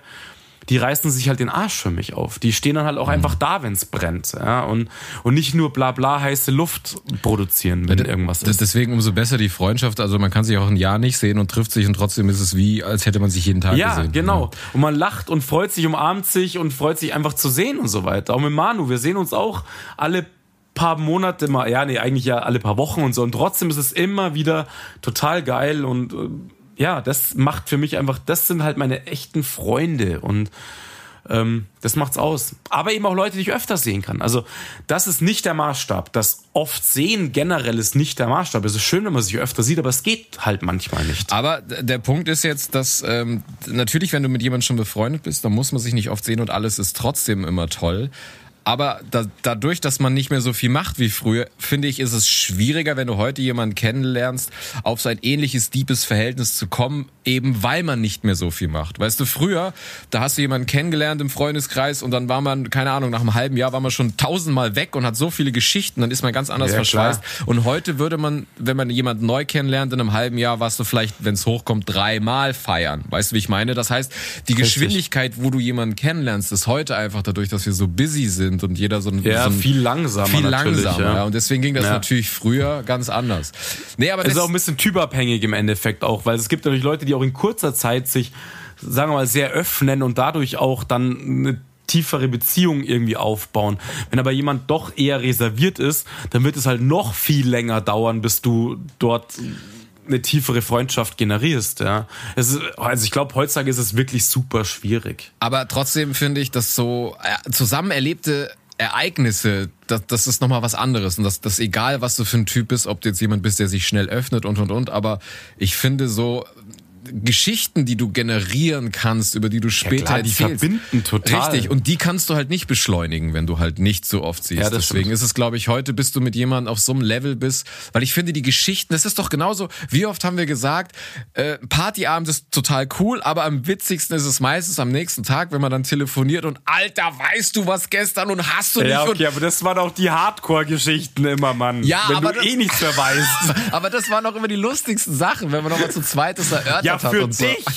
die reißen sich halt den Arsch für mich auf. Die stehen dann halt auch mhm. einfach da, wenn es brennt. Ja? Und, und nicht nur bla bla heiße Luft produzieren, wenn ja, irgendwas ist. Deswegen umso besser die Freundschaft. Also man kann sich auch ein Jahr nicht sehen und trifft sich und trotzdem ist es wie, als hätte man sich jeden Tag ja, gesehen. Ja, genau. Und man lacht und freut sich, umarmt sich und freut sich einfach zu sehen und so weiter. Auch mit Manu, wir sehen uns auch alle paar Monate mal, ja, nee, eigentlich ja alle paar Wochen und so. Und trotzdem ist es immer wieder total geil und äh, ja, das macht für mich einfach, das sind halt meine echten Freunde und ähm, das macht's aus. Aber eben auch Leute, die ich öfter sehen kann. Also das ist nicht der Maßstab. Das oft sehen generell ist nicht der Maßstab. Es ist schön, wenn man sich öfter sieht, aber es geht halt manchmal nicht. Aber der Punkt ist jetzt, dass ähm, natürlich, wenn du mit jemandem schon befreundet bist, dann muss man sich nicht oft sehen und alles ist trotzdem immer toll. Aber da, dadurch, dass man nicht mehr so viel macht wie früher, finde ich, ist es schwieriger, wenn du heute jemanden kennenlernst, auf sein ähnliches deepes Verhältnis zu kommen, eben weil man nicht mehr so viel macht. Weißt du, früher, da hast du jemanden kennengelernt im Freundeskreis und dann war man, keine Ahnung, nach einem halben Jahr war man schon tausendmal weg und hat so viele Geschichten, dann ist man ganz anders ja, verschweißt. Klar. Und heute würde man, wenn man jemanden neu kennenlernt, in einem halben Jahr warst du vielleicht, wenn es hochkommt, dreimal feiern. Weißt du, wie ich meine? Das heißt, die Richtig. Geschwindigkeit, wo du jemanden kennenlernst, ist heute einfach dadurch, dass wir so busy sind sind und jeder so ein, ja, so ein viel langsamer viel langsamer ja. ja. und deswegen ging das ja. natürlich früher ganz anders. Nee, aber es ist auch ein bisschen typabhängig im Endeffekt auch, weil es gibt natürlich Leute, die auch in kurzer Zeit sich sagen wir mal sehr öffnen und dadurch auch dann eine tiefere Beziehung irgendwie aufbauen. Wenn aber jemand doch eher reserviert ist, dann wird es halt noch viel länger dauern, bis du dort eine tiefere Freundschaft generierst. Ja. Ist, also ich glaube, heutzutage ist es wirklich super schwierig. Aber trotzdem finde ich, dass so äh, zusammen erlebte Ereignisse, das, das ist nochmal was anderes. Und das, das egal, was du für ein Typ bist, ob du jetzt jemand bist, der sich schnell öffnet und und und. Aber ich finde so, Geschichten, die du generieren kannst, über die du später ja, klar, die erzählst. verbinden total. Richtig. Und die kannst du halt nicht beschleunigen, wenn du halt nicht so oft siehst. Ja, Deswegen stimmt. ist es, glaube ich, heute, bis du mit jemandem auf so einem Level bist, weil ich finde, die Geschichten, das ist doch genauso, wie oft haben wir gesagt, äh, Partyabend ist total cool, aber am witzigsten ist es meistens am nächsten Tag, wenn man dann telefoniert und Alter, weißt du was gestern und hast du nicht. Ja, okay, aber das waren auch die Hardcore-Geschichten immer, Mann. Ja, wenn aber du eh nichts mehr weißt. aber das waren auch immer die lustigsten Sachen, wenn man nochmal zu zweites erörtert ja, hat für und dich. So.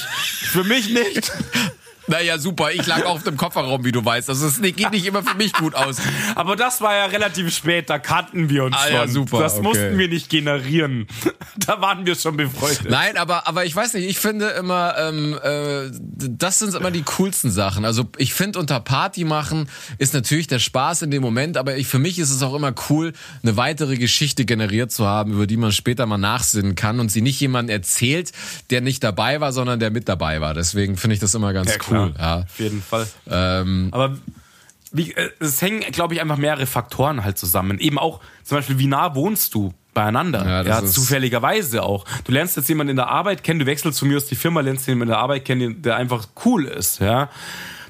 Für mich nicht. Naja, super. Ich lag auf dem Kofferraum, wie du weißt. Also es geht nicht immer für mich gut aus. Aber das war ja relativ spät, da kannten wir uns ah, schon. Ja, super. Das okay. mussten wir nicht generieren. da waren wir schon befreundet. Nein, aber, aber ich weiß nicht, ich finde immer, ähm, äh, das sind immer die coolsten Sachen. Also ich finde unter Party machen ist natürlich der Spaß in dem Moment, aber ich, für mich ist es auch immer cool, eine weitere Geschichte generiert zu haben, über die man später mal nachsinnen kann und sie nicht jemand erzählt, der nicht dabei war, sondern der mit dabei war. Deswegen finde ich das immer ganz ja, cool cool. Ja. Auf jeden Fall. Ähm, Aber wie, äh, es hängen, glaube ich, einfach mehrere Faktoren halt zusammen. Eben auch zum Beispiel, wie nah wohnst du beieinander? Ja, ja zufälligerweise auch. Du lernst jetzt jemanden in der Arbeit kennen, du wechselst zu mir aus die Firma, lernst jemanden in der Arbeit kennen, der einfach cool ist, ja.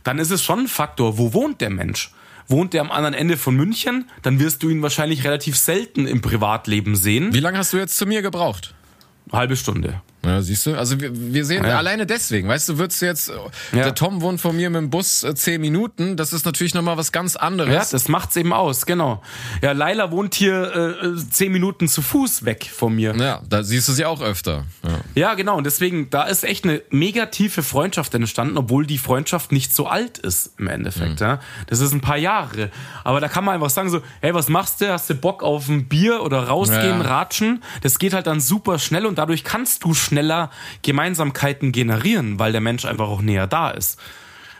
Dann ist es schon ein Faktor, wo wohnt der Mensch? Wohnt der am anderen Ende von München, dann wirst du ihn wahrscheinlich relativ selten im Privatleben sehen. Wie lange hast du jetzt zu mir gebraucht? Halbe Stunde. Ja, siehst du? Also wir, wir sehen ja. alleine deswegen, weißt du, würdest du jetzt, ja. der Tom wohnt von mir mit dem Bus äh, zehn Minuten, das ist natürlich nochmal was ganz anderes. Ja, das macht's eben aus, genau. Ja, Laila wohnt hier äh, zehn Minuten zu Fuß weg von mir. Ja, da siehst du sie auch öfter. Ja. ja, genau. Und deswegen, da ist echt eine mega tiefe Freundschaft entstanden, obwohl die Freundschaft nicht so alt ist im Endeffekt. Mhm. Ja. Das ist ein paar Jahre. Aber da kann man einfach sagen so, hey, was machst du? Hast du Bock auf ein Bier oder rausgehen, ratschen? Das geht halt dann super schnell und dadurch kannst du schneller Gemeinsamkeiten generieren, weil der Mensch einfach auch näher da ist.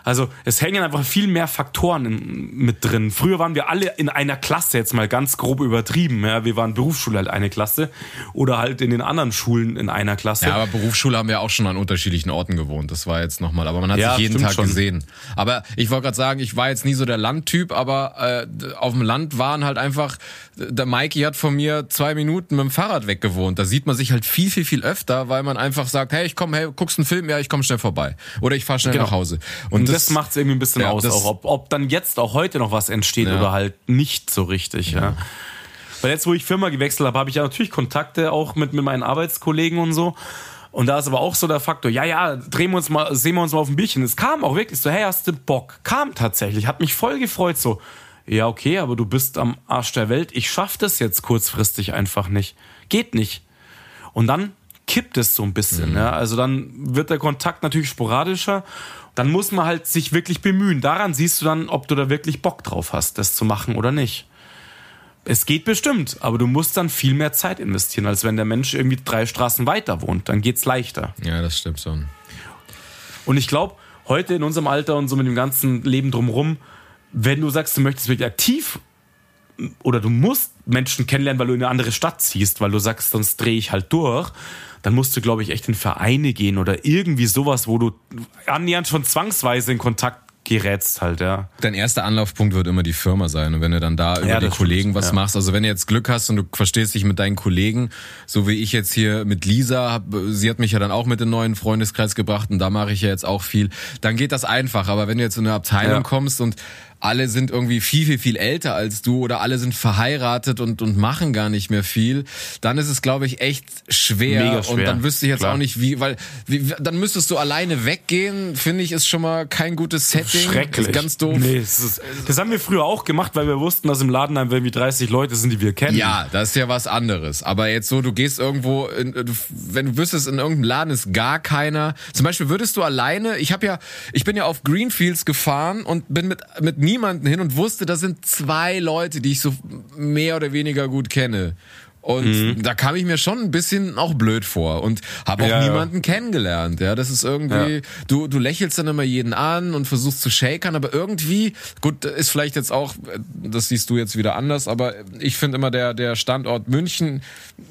Also es hängen einfach viel mehr Faktoren mit drin. Früher waren wir alle in einer Klasse, jetzt mal ganz grob übertrieben. Ja, wir waren Berufsschule halt eine Klasse oder halt in den anderen Schulen in einer Klasse. Ja, aber Berufsschule haben wir auch schon an unterschiedlichen Orten gewohnt. Das war jetzt nochmal, aber man hat ja, sich jeden Tag schon. gesehen. Aber ich wollte gerade sagen, ich war jetzt nie so der Landtyp, aber äh, auf dem Land waren halt einfach, der Mikey hat von mir zwei Minuten mit dem Fahrrad weggewohnt. Da sieht man sich halt viel, viel, viel öfter, weil man einfach sagt, hey, ich komm, hey, guckst einen Film, ja, ich komm schnell vorbei. Oder ich fahr schnell genau. nach Hause. Und das, das macht es irgendwie ein bisschen ja, aus, auch, ob, ob dann jetzt auch heute noch was entsteht ja. oder halt nicht so richtig. Ja. ja. Weil jetzt, wo ich Firma gewechselt habe, habe ich ja natürlich Kontakte auch mit, mit meinen Arbeitskollegen und so. Und da ist aber auch so der Faktor, ja, ja, drehen wir uns mal, sehen wir uns mal auf ein Bierchen. Es kam auch wirklich so, hey, hast du Bock? Kam tatsächlich, hat mich voll gefreut, so, ja, okay, aber du bist am Arsch der Welt, ich schaff das jetzt kurzfristig einfach nicht. Geht nicht. Und dann kippt es so ein bisschen, mhm. ja. Also dann wird der Kontakt natürlich sporadischer dann muss man halt sich wirklich bemühen. Daran siehst du dann, ob du da wirklich Bock drauf hast, das zu machen oder nicht. Es geht bestimmt, aber du musst dann viel mehr Zeit investieren, als wenn der Mensch irgendwie drei Straßen weiter wohnt. Dann geht's leichter. Ja, das stimmt schon. Und ich glaube, heute in unserem Alter und so mit dem ganzen Leben drumherum, wenn du sagst, du möchtest wirklich aktiv oder du musst Menschen kennenlernen, weil du in eine andere Stadt ziehst, weil du sagst, sonst drehe ich halt durch, dann musst du, glaube ich, echt in Vereine gehen oder irgendwie sowas, wo du annähernd schon zwangsweise in Kontakt gerätst halt, ja. Dein erster Anlaufpunkt wird immer die Firma sein. Und wenn du dann da über Ja, die Kollegen stimmt, was ja. machst, also wenn du jetzt Glück hast und du verstehst dich mit deinen Kollegen, so wie ich jetzt hier mit Lisa, hab, sie hat mich ja dann auch mit den neuen Freundeskreis gebracht und da mache ich ja jetzt auch viel, dann geht das einfach. Aber wenn du jetzt in eine Abteilung Ja. kommst und alle sind irgendwie viel, viel, viel älter als du oder alle sind verheiratet und, und machen gar nicht mehr viel, dann ist es, glaube ich, echt schwer. Mega schwer, Und dann wüsste ich jetzt klar. auch nicht, wie, weil wie, dann müsstest du alleine weggehen, finde ich, ist schon mal kein gutes Setting. Schrecklich. Ist ganz doof. Nee, das, ist, das haben wir früher auch gemacht, weil wir wussten, dass im Laden einfach irgendwie 30 Leute sind, die wir kennen. Ja, das ist ja was anderes. Aber jetzt so, du gehst irgendwo, in, du- wenn du wüsstest, in irgendeinem Laden ist gar keiner. Zum Beispiel würdest du alleine, ich habe ja, ich bin ja auf Greenfields gefahren und bin mit, mit niemanden hin und wusste, da sind zwei Leute, die ich so mehr oder weniger gut kenne. Und Mhm. da kam ich mir schon ein bisschen auch blöd vor und habe auch Ja, ja. niemanden kennengelernt. Ja, das ist irgendwie, Ja. du, du lächelst dann immer jeden an und versuchst zu shakern, aber irgendwie, gut, ist vielleicht jetzt auch, das siehst du jetzt wieder anders, aber ich finde immer der, der Standort München,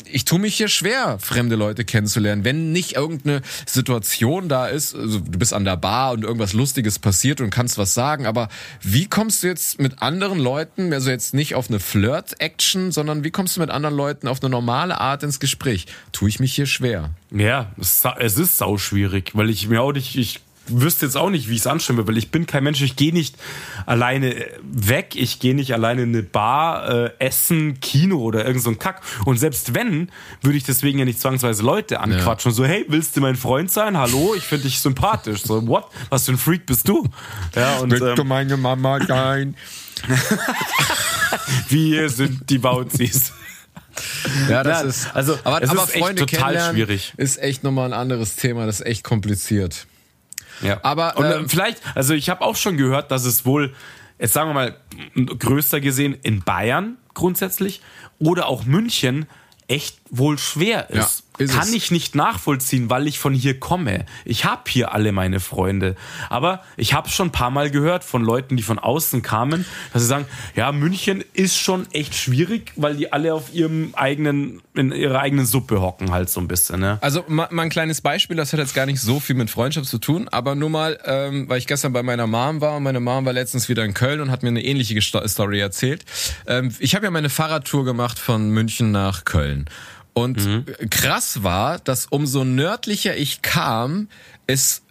ich tue mich hier schwer, fremde Leute kennenzulernen. Wenn nicht irgendeine Situation da ist, also du bist an der Bar und irgendwas Lustiges passiert und kannst was sagen, aber wie kommst du jetzt mit anderen Leuten, also jetzt nicht auf eine Flirt-Action, sondern wie kommst du mit anderen Leuten auf eine normale Art ins Gespräch? Tue ich mich hier schwer. Ja, es ist sau schwierig, weil ich mir auch nicht, ich wüsste jetzt auch nicht, wie ich es anstellen will, weil ich bin kein Mensch, ich gehe nicht alleine äh, weg, ich gehe nicht alleine in eine Bar, äh, essen, Kino oder irgend so ein Kack. Und selbst wenn, würde ich deswegen ja nicht zwangsweise Leute anquatschen und so, hey, willst du mein Freund sein? Hallo, ich finde dich sympathisch. So, what? Was für ein Freak bist du? Ja, und ähm, meine Mama sein? wir sind die Bauzis. Ja, das Ja, ist also, aber, es aber ist echt Freunde total kennenlernen schwierig. Ist echt nochmal ein anderes Thema, das ist echt kompliziert. Ja. Aber, und äh, ähm, vielleicht, also ich habe auch schon gehört, dass es wohl, jetzt sagen wir mal, größer gesehen in Bayern grundsätzlich oder auch München echt wohl schwer ist. Ja, ist Kann es. ich nicht nachvollziehen, weil ich von hier komme. Ich habe hier alle meine Freunde. Aber ich habe schon ein paar Mal gehört von Leuten, die von außen kamen, dass sie sagen, ja, München ist schon echt schwierig, weil die alle auf ihrem eigenen, in ihrer eigenen Suppe hocken halt so ein bisschen. Ne? Also mal, mal ein kleines Beispiel, das hat jetzt gar nicht so viel mit Freundschaft zu tun, aber nur mal, ähm, weil ich gestern bei meiner Mom war und meine Mom war letztens wieder in Köln und hat mir eine ähnliche Story erzählt. Ähm, ich habe ja meine Fahrradtour gemacht von München nach Köln. Und krass war, dass umso nördlicher ich kam, es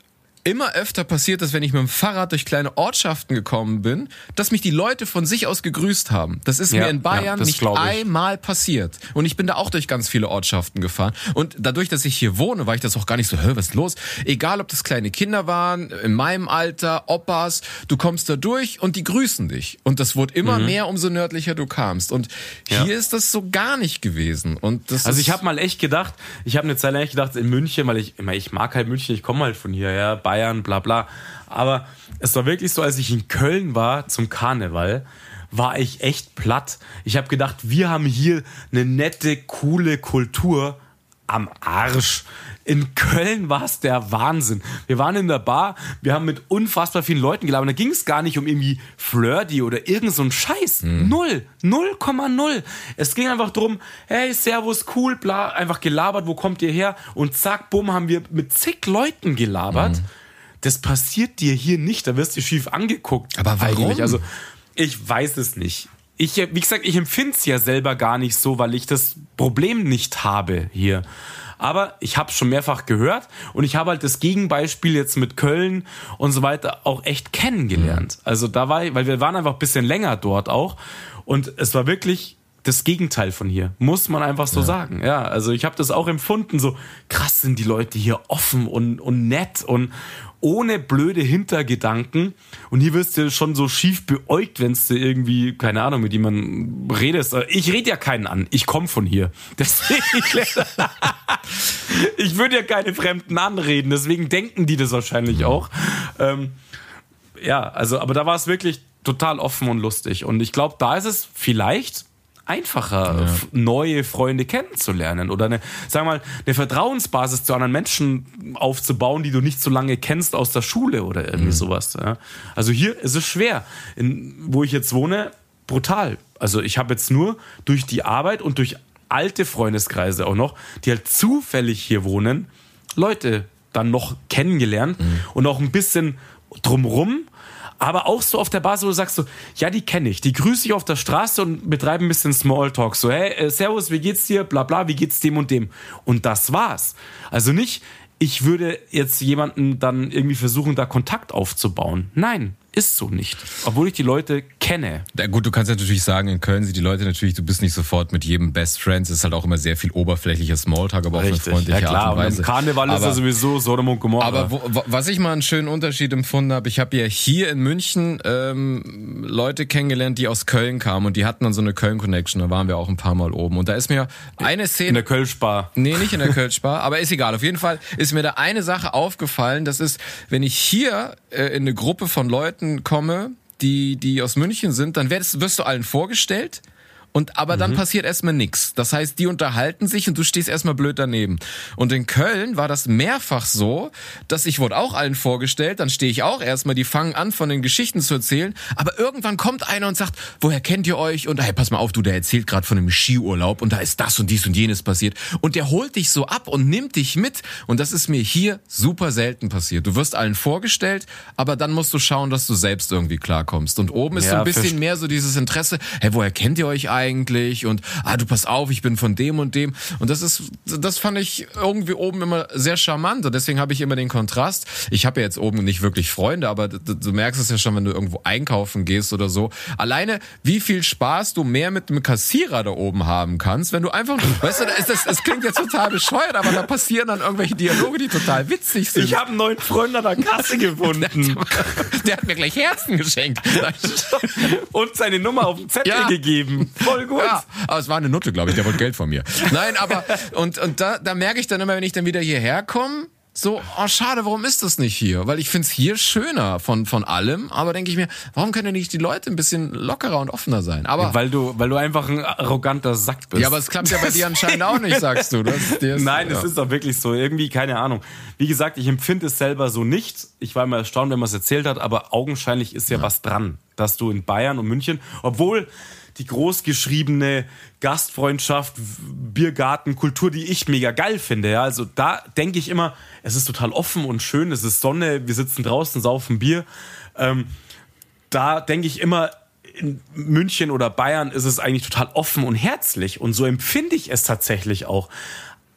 immer öfter passiert ist, wenn ich mit dem Fahrrad durch kleine Ortschaften gekommen bin, dass mich die Leute von sich aus gegrüßt haben. Das ist Ja, mir in ja, Bayern das nicht einmal passiert. Und ich bin da auch durch ganz viele Ortschaften gefahren. Und dadurch, dass ich hier wohne, war ich das auch gar nicht so, hä, was ist los? Egal, ob das kleine Kinder waren, in meinem Alter, Opas, du kommst da durch und die grüßen dich. Und das wurde immer mehr, umso nördlicher du kamst. Und Mhm. Ja. hier ist das so gar nicht gewesen. Und das Also ich habe mal echt gedacht, ich habe eine Zeit lang echt gedacht, in München, weil ich immer, ich mag halt München, ich komme halt von hier, ja, Bayern, bla bla. Aber es war wirklich so, als ich in Köln war zum Karneval, war ich echt platt. Ich habe gedacht, wir haben hier eine nette, coole Kultur am Arsch. In Köln war es der Wahnsinn. Wir waren in der Bar, wir haben mit unfassbar vielen Leuten gelabert. Da ging es gar nicht um irgendwie Flirty oder irgend so ein Scheiß. Null. 0,0. Es ging einfach drum, hey, Servus, cool, bla, einfach gelabert, wo kommt ihr her? Und zack, bumm, haben wir mit zig Leuten gelabert. Das passiert dir hier nicht. Da wirst du schief angeguckt. Aber warum? Eigentlich. Also, ich weiß es nicht. Ich, wie gesagt, ich empfinde es ja selber gar nicht so, weil ich das Problem nicht habe hier. Aber ich habe schon mehrfach gehört und ich habe halt das Gegenbeispiel jetzt mit Köln und so weiter auch echt kennengelernt. Also da war ich, weil wir waren einfach ein bisschen länger dort auch und es war wirklich das Gegenteil von hier, muss man einfach so ja. sagen. Ja, also ich habe das auch empfunden, so krass sind die Leute hier offen und, und nett und ohne blöde Hintergedanken. Und hier wirst du schon so schief beäugt, wenn du irgendwie, keine Ahnung, mit jemandem redest. Ich rede ja keinen an, ich komme von hier. Deswegen, ich würde ja keine Fremden anreden, deswegen denken die das wahrscheinlich auch. Ähm, ja, also, aber da war es wirklich total offen und lustig. Und ich glaube, da ist es vielleicht einfacher, ja. neue Freunde kennenzulernen oder eine, sag mal, eine Vertrauensbasis zu anderen Menschen aufzubauen, die du nicht so lange kennst aus der Schule oder irgendwie mhm. sowas. Ja. Also hier ist es schwer. In, wo ich jetzt wohne, brutal. Also ich habe jetzt nur durch die Arbeit und durch alte Freundeskreise auch noch, die halt zufällig hier wohnen, Leute dann noch kennengelernt mhm. und auch ein bisschen drumrum aber auch so auf der Basis, wo du sagst so, ja, die kenne ich, die grüße ich auf der Straße und betreibe ein bisschen Smalltalk, so, hey, äh, servus, wie geht's dir, bla bla, wie geht's dem und dem. Und das war's. Also nicht, ich würde jetzt jemanden dann irgendwie versuchen, da Kontakt aufzubauen. Nein, ist so nicht. Obwohl ich die Leute kenne. Ja, gut, du kannst natürlich sagen, in Köln sind die Leute natürlich, du bist nicht sofort mit jedem Best Friends. Es ist halt auch immer sehr viel oberflächlicher Smalltalk, aber Richtig. auf eine freundliche ja, klar. Art und Weise. Und Karneval aber, ist ja sowieso Sodom und Gomorra. Aber wo, was ich mal einen schönen Unterschied empfunden habe, ich habe ja hier in München ähm, Leute kennengelernt, die aus Köln kamen und die hatten dann so eine Köln-Connection. Da waren wir auch ein paar Mal oben. Und da ist mir eine Szene... In der Kölschbar. Nee, nicht in der Kölschbar, aber ist egal. Auf jeden Fall ist mir da eine Sache aufgefallen. Das ist, wenn ich hier äh, in eine Gruppe von Leuten komme, die, die aus München sind, dann wirst, wirst du allen vorgestellt und aber mhm. dann passiert erstmal nichts. Das heißt, die unterhalten sich und du stehst erstmal blöd daneben. Und in Köln war das mehrfach so, dass ich wurde auch allen vorgestellt, dann stehe ich auch erstmal, die fangen an von den Geschichten zu erzählen, aber irgendwann kommt einer und sagt, woher kennt ihr euch? Und hey, pass mal auf, du, der erzählt gerade von einem Skiurlaub und da ist das und dies und jenes passiert und der holt dich so ab und nimmt dich mit und das ist mir hier super selten passiert. Du wirst allen vorgestellt, aber dann musst du schauen, dass du selbst irgendwie klarkommst. Und oben ist ja, so ein bisschen mehr so dieses Interesse, hey, woher kennt ihr euch eigentlich? Eigentlich und ah, du pass auf, ich bin von dem und dem. Und das ist, das fand ich irgendwie oben immer sehr charmant und deswegen habe ich immer den Kontrast. Ich habe ja jetzt oben nicht wirklich Freunde, aber du, merkst es ja schon, wenn du irgendwo einkaufen gehst oder so. Alleine, wie viel Spaß du mehr mit einem Kassierer da oben haben kannst, wenn du einfach, weißt du, das, das klingt jetzt total bescheuert, aber da passieren dann irgendwelche Dialoge, die total witzig sind. Ich habe einen neuen Freund an der Kasse gefunden. Der hat mir gleich Herzen geschenkt. und seine Nummer auf den Zettel ja. gegeben. Voll gut. Ja, aber es war eine Nutte, glaube ich, der wollte Geld von mir. Nein, aber und, und da, da merke ich dann immer, wenn ich dann wieder hierher komme, so, oh schade, warum ist das nicht hier? Weil ich find's hier schöner von, von allem, aber denke ich mir, warum können nicht die Leute ein bisschen lockerer und offener sein? Aber ja, weil du, weil du einfach ein arroganter Sack bist. Ja, aber es klappt ja bei dir anscheinend auch nicht, sagst du. Das, das, Nein, es ist doch wirklich so. Irgendwie, keine Ahnung. Wie gesagt, ich empfinde es selber so nicht. Ich war immer erstaunt, wenn man es erzählt hat, aber augenscheinlich ist ja, ja was dran, dass du in Bayern und München, obwohl die großgeschriebene Gastfreundschaft, Biergarten, Kultur, die ich mega geil finde. Ja, also da denke ich immer, es ist total offen und schön, es ist Sonne, wir sitzen draußen, saufen Bier. Ähm, da denke ich immer, in München oder Bayern ist es eigentlich total offen und herzlich und so empfinde ich es tatsächlich auch.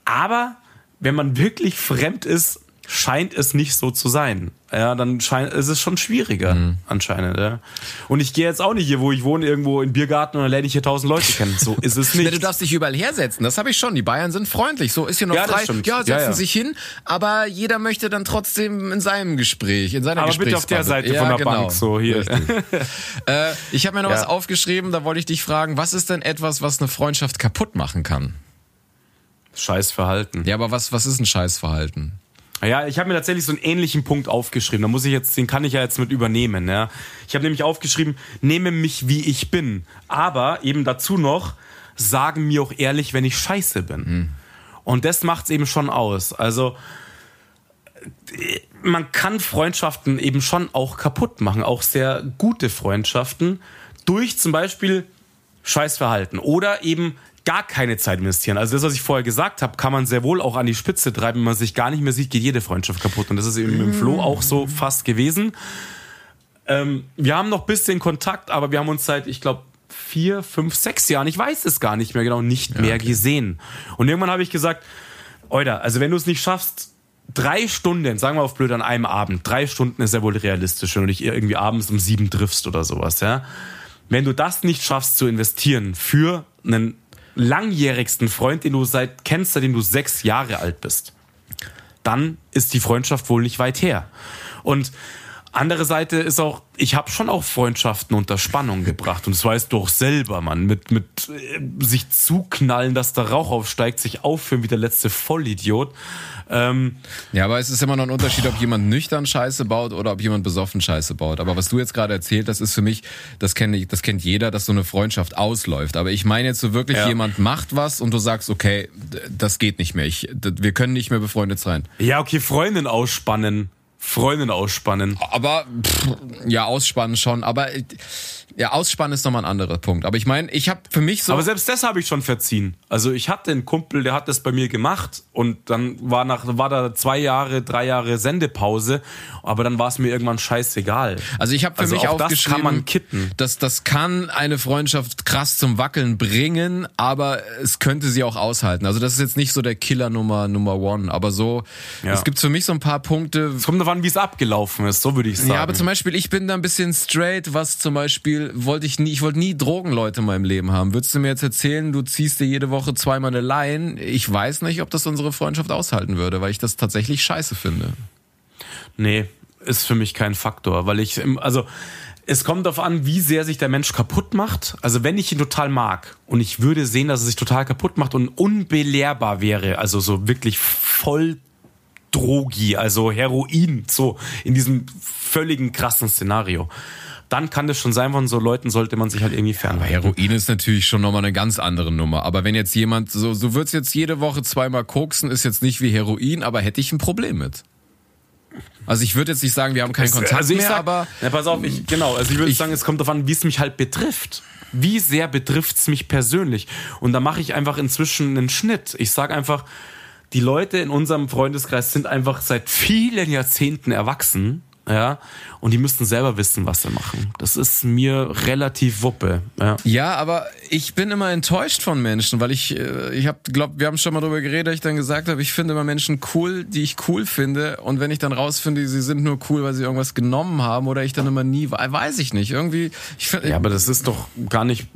Aber wenn man wirklich fremd ist, scheint es nicht so zu sein. Ja, dann scheint es ist schon schwieriger mhm. anscheinend. Ja. Und ich gehe jetzt auch nicht hier, wo ich wohne, irgendwo in Biergarten und dann lerne ich hier tausend Leute kennen. So ist es nicht. du darfst dich überall hersetzen. Das habe ich schon. Die Bayern sind freundlich. So ist hier noch ja, frei. Ja, setzen ja, ja. sich hin. Aber jeder möchte dann trotzdem in seinem Gespräch, in seiner Aber bitte auf der Seite von der genau. Bank so hier. äh, ich habe mir noch was aufgeschrieben. Da wollte ich dich fragen, was ist denn etwas, was eine Freundschaft kaputt machen kann? Scheißverhalten. Ja, aber was was ist ein Scheißverhalten? Ja, ich habe mir tatsächlich so einen ähnlichen Punkt aufgeschrieben. Da muss ich jetzt, den kann ich ja jetzt mit übernehmen. Ja. Ich habe nämlich aufgeschrieben, nehme mich wie ich bin, aber eben dazu noch sagen mir auch ehrlich, wenn ich scheiße bin. Mhm. Und das macht's eben schon aus. Also man kann Freundschaften eben schon auch kaputt machen, auch sehr gute Freundschaften durch zum Beispiel Scheißverhalten oder eben gar keine Zeit investieren. Also das, was ich vorher gesagt habe, kann man sehr wohl auch an die Spitze treiben. Wenn man sich gar nicht mehr sieht, geht jede Freundschaft kaputt. Und das ist eben dem Flo auch so fast gewesen. Ähm, wir haben noch bisschen Kontakt, aber wir haben uns seit, ich glaube, vier, fünf, sechs Jahren, ich weiß es gar nicht mehr genau, nicht ja, mehr okay. gesehen. Und irgendwann habe ich gesagt, Oida, also wenn du es nicht schaffst, drei Stunden, sagen wir auf blöd an einem Abend, drei Stunden ist ja wohl realistisch, wenn du dich irgendwie abends um sieben triffst oder sowas, ja. Wenn du das nicht schaffst zu investieren für einen langjährigsten Freund, den du seit kennst, seitdem du sechs Jahre alt bist, dann ist die Freundschaft wohl nicht weit her. Und andere Seite ist auch, ich habe schon auch Freundschaften unter Spannung gebracht und das weißt du auch selber, Mann, mit mit äh, sich zuknallen, dass der Rauch aufsteigt, sich aufführen wie der letzte Vollidiot. Ähm, ja, aber es ist immer noch ein Unterschied, ob jemand nüchtern Scheiße baut oder ob jemand besoffen Scheiße baut. Aber was du jetzt gerade erzählt, das ist für mich, das kennt, das kennt jeder, dass so eine Freundschaft ausläuft. Aber ich meine jetzt so wirklich, ja. jemand macht was und du sagst, okay, das geht nicht mehr. Ich, wir können nicht mehr befreundet sein. Ja, okay, Freundin ausspannen Freundin ausspannen. Aber pff, ja, ausspannen schon. Aber ja, ausspannen ist nochmal ein anderer Punkt. Aber ich meine, ich habe für mich so. Aber selbst das habe ich schon verziehen. Also ich hatte einen Kumpel, der hat das bei mir gemacht und dann war nach war da zwei Jahre, drei Jahre Sendepause. Aber dann war es mir irgendwann scheißegal. Also ich habe für also mich auch aufgeschrieben, das kann man kitten. Dass das kann eine Freundschaft krass zum Wackeln bringen, aber es könnte sie auch aushalten. Also das ist jetzt nicht so der Killer Nummer Nummer One, aber so. Ja. Es gibt für mich so ein paar Punkte. Es kommt davon, wie es abgelaufen ist. So würde ich sagen. Ja, aber zum Beispiel ich bin da ein bisschen straight, was zum Beispiel wollte ich nie, ich wollte nie Drogenleute in meinem Leben haben. Würdest du mir jetzt erzählen, du ziehst dir jede Woche zweimal eine Line? Ich weiß nicht, ob das unsere Freundschaft aushalten würde, weil ich das tatsächlich scheiße finde. Nee, ist für mich kein Faktor, weil ich, also, es kommt darauf an, wie sehr sich der Mensch kaputt macht. Also wenn ich ihn total mag und ich würde sehen, dass er sich total kaputt macht und unbelehrbar wäre, also so wirklich voll Drogi, also Heroin, so in diesem völligen krassen Szenario dann kann das schon sein, von so Leuten sollte man sich halt irgendwie fernhalten. Heroin ist natürlich schon nochmal eine ganz andere Nummer. Aber wenn jetzt jemand, so, so wird's jetzt jede Woche zweimal koksen, ist jetzt nicht wie Heroin, aber hätte ich ein Problem mit. Also ich würde jetzt nicht sagen, wir haben keinen Kontakt also mehr, sag, aber... Ja, pass auf, ich, genau, also ich würde sagen, es kommt darauf an, wie es mich halt betrifft. Wie sehr betrifft es mich persönlich? Und da mache ich einfach inzwischen einen Schnitt. Ich sage einfach, die Leute in unserem Freundeskreis sind einfach seit vielen Jahrzehnten erwachsen ja, und die müssten selber wissen, was sie machen. Das ist mir relativ wuppe. Ja, ja aber ich bin immer enttäuscht von Menschen, weil ich, äh, ich habe, glaube, wir haben schon mal darüber geredet, ich dann gesagt habe, ich finde immer Menschen cool, die ich cool finde, und wenn ich dann rausfinde, sie sind nur cool, weil sie irgendwas genommen haben, oder ich dann immer nie, weiß ich nicht, irgendwie. Ich ja, aber das ist doch gar nicht,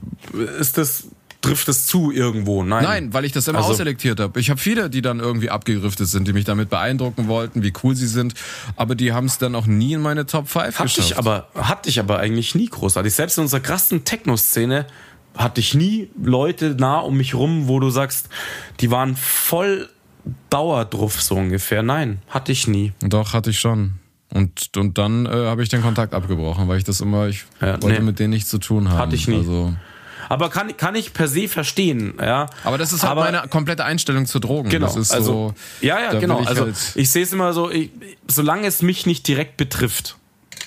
ist das trifft es zu irgendwo. Nein. Nein, weil ich das immer also, ausselektiert habe. Ich habe viele, die dann irgendwie abgegrifftet sind, die mich damit beeindrucken wollten, wie cool sie sind, aber die haben es dann auch nie in meine Top 5 hat geschafft. Ich aber, hatte ich aber eigentlich nie großartig. Selbst in unserer krassen Techno-Szene hatte ich nie Leute nah um mich rum, wo du sagst, die waren voll Dauerdruff so ungefähr. Nein, hatte ich nie. Doch, hatte ich schon. Und, und dann äh, habe ich den Kontakt abgebrochen, weil ich das immer, ich ja, wollte nee. mit denen nichts zu tun haben. Hatte ich nie. Also aber kann, kann ich per se verstehen, ja. Aber das ist halt aber, meine komplette Einstellung zu Drogen. Genau. Das ist also, so, ja, ja, genau. Ich also halt ich sehe es immer so, ich, solange es mich nicht direkt betrifft,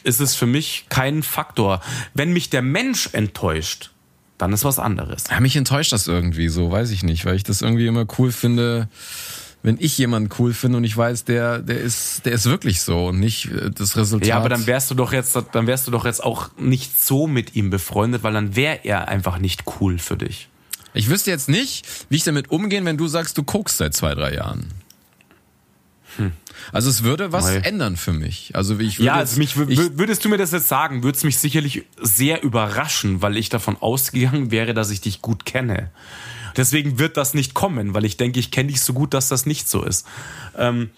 ist es für mich kein Faktor. Wenn mich der Mensch enttäuscht, dann ist was anderes. Ja, mich enttäuscht das irgendwie so, weiß ich nicht, weil ich das irgendwie immer cool finde wenn ich jemanden cool finde und ich weiß, der, der ist, der ist wirklich so und nicht äh, das Resultat. Ja, aber dann wärst du doch jetzt, dann wärst du doch jetzt auch nicht so mit ihm befreundet, weil dann wäre er einfach nicht cool für dich. Ich wüsste jetzt nicht, wie ich damit umgehen, wenn du sagst, du guckst seit zwei, drei Jahren. Hm. Also es würde was Nein. ändern für mich. Also ich würde ja, also mich ich, würdest du mir das jetzt sagen, würde es mich sicherlich sehr überraschen, weil ich davon ausgegangen wäre, dass ich dich gut kenne. Deswegen wird das nicht kommen, weil ich denke, ich kenne dich so gut, dass das nicht so ist. Ähm,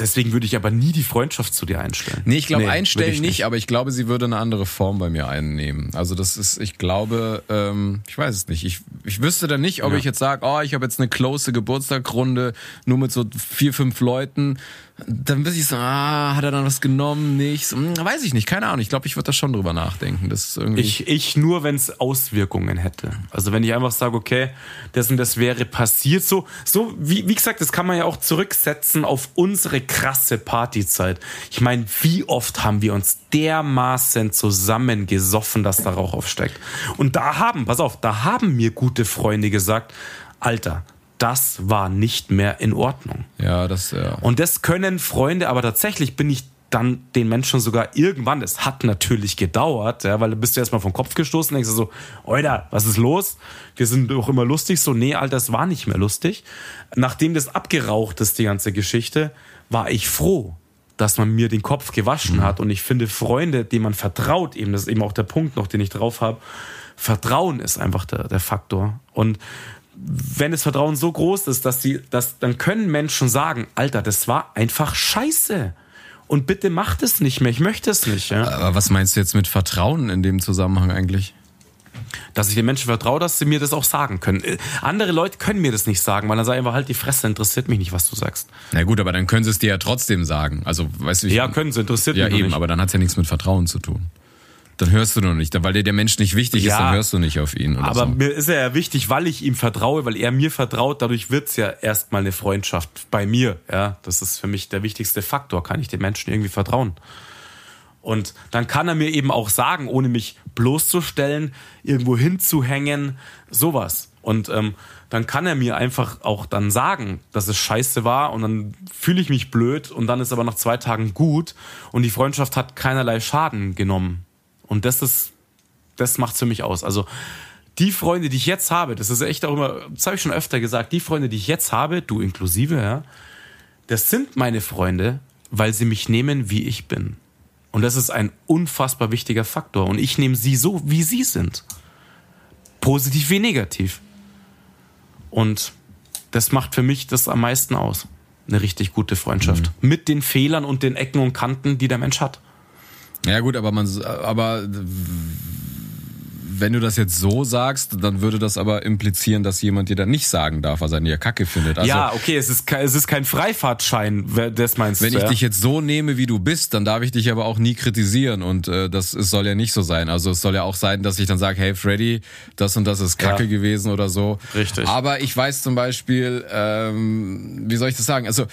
Deswegen würde ich aber nie die Freundschaft zu dir einstellen. Nee, ich glaube nee, einstellen nicht, nicht, aber ich glaube, sie würde eine andere Form bei mir einnehmen. Also das ist, ich glaube, ähm, ich weiß es nicht. Ich, ich wüsste dann nicht, ob ja. ich jetzt sage, oh, ich habe jetzt eine close Geburtstagrunde nur mit so vier, fünf Leuten dann weiß ich so, ah, hat er dann was genommen, nichts? Hm, weiß ich nicht, keine Ahnung. Ich glaube, ich würde da schon drüber nachdenken. Das irgendwie ich, ich nur, wenn es Auswirkungen hätte. Also wenn ich einfach sage, okay, das und das wäre passiert, so, so wie, wie gesagt, das kann man ja auch zurücksetzen auf unsere krasse Partyzeit. Ich meine, wie oft haben wir uns dermaßen zusammengesoffen, dass da Rauch aufsteigt. Und da haben, pass auf, da haben mir gute Freunde gesagt, Alter, das war nicht mehr in Ordnung. Ja, das, ja. Und das können Freunde, aber tatsächlich bin ich dann den Menschen sogar irgendwann, es hat natürlich gedauert, ja, weil du bist ja erstmal vom Kopf gestoßen, denkst du so, Alter, was ist los? Wir sind doch immer lustig, so, nee, Alter, das war nicht mehr lustig. Nachdem das abgeraucht ist, die ganze Geschichte, war ich froh, dass man mir den Kopf gewaschen mhm. hat. Und ich finde, Freunde, denen man vertraut, eben, das ist eben auch der Punkt noch, den ich drauf habe, Vertrauen ist einfach der, der Faktor. Und wenn das Vertrauen so groß ist, dass die, dass, dann können Menschen sagen, Alter, das war einfach scheiße. Und bitte macht es nicht mehr. Ich möchte es nicht. Ja? Aber was meinst du jetzt mit Vertrauen in dem Zusammenhang eigentlich? Dass ich den Menschen vertraue, dass sie mir das auch sagen können. Äh, Andere Leute können mir das nicht sagen, weil dann sagen einfach halt die Fresse, interessiert mich nicht, was du sagst. Na gut, aber dann können sie es dir ja trotzdem sagen. Also, weißt du, ich, Ja, können sie, interessiert ja mich eben, nicht. aber dann hat es ja nichts mit Vertrauen zu tun. Dann hörst du nur nicht, weil dir der Mensch nicht wichtig ist, Ja. dann hörst du nicht auf ihn. Aber so. mir ist er ja wichtig, weil ich ihm vertraue, weil er mir vertraut. Dadurch wird's ja erstmal eine Freundschaft bei mir. Ja, das ist für mich der wichtigste Faktor. Kann ich dem Menschen irgendwie vertrauen? Und dann kann er mir eben auch sagen, ohne mich bloßzustellen, irgendwo hinzuhängen, sowas. Und ähm, dann kann er mir einfach auch dann sagen, dass es scheiße war und dann fühle ich mich blöd und dann ist aber nach zwei Tagen gut und die Freundschaft hat keinerlei Schaden genommen. Und das ist, das macht's für mich aus. Also die Freunde, die ich jetzt habe, das ist echt auch immer, das habe ich schon öfter gesagt, die Freunde, die ich jetzt habe, du inklusive, ja, das sind meine Freunde, weil sie mich nehmen, wie ich bin. Und das ist ein unfassbar wichtiger Faktor. Und ich nehme sie so, wie sie sind. Positiv wie negativ. Und das macht für mich das am meisten aus. Eine richtig gute Freundschaft. Mit den Fehlern und den Ecken und Kanten, die der Mensch hat. Ja gut, aber man, aber wenn du das jetzt so sagst, dann würde das aber implizieren, dass jemand dir dann nicht sagen darf, was er an dir Kacke findet. Also, ja, okay, es ist, es ist kein Freifahrtschein, das meinst Wenn du. ich ja? dich jetzt so nehme, wie du bist, dann darf ich dich aber auch nie kritisieren und äh, das es soll ja nicht so sein. Also es soll ja auch sein, dass ich dann sage, hey Freddy, das und das ist Kacke Ja. gewesen oder so. Richtig. Aber ich weiß zum Beispiel, ähm, wie soll ich das sagen? Also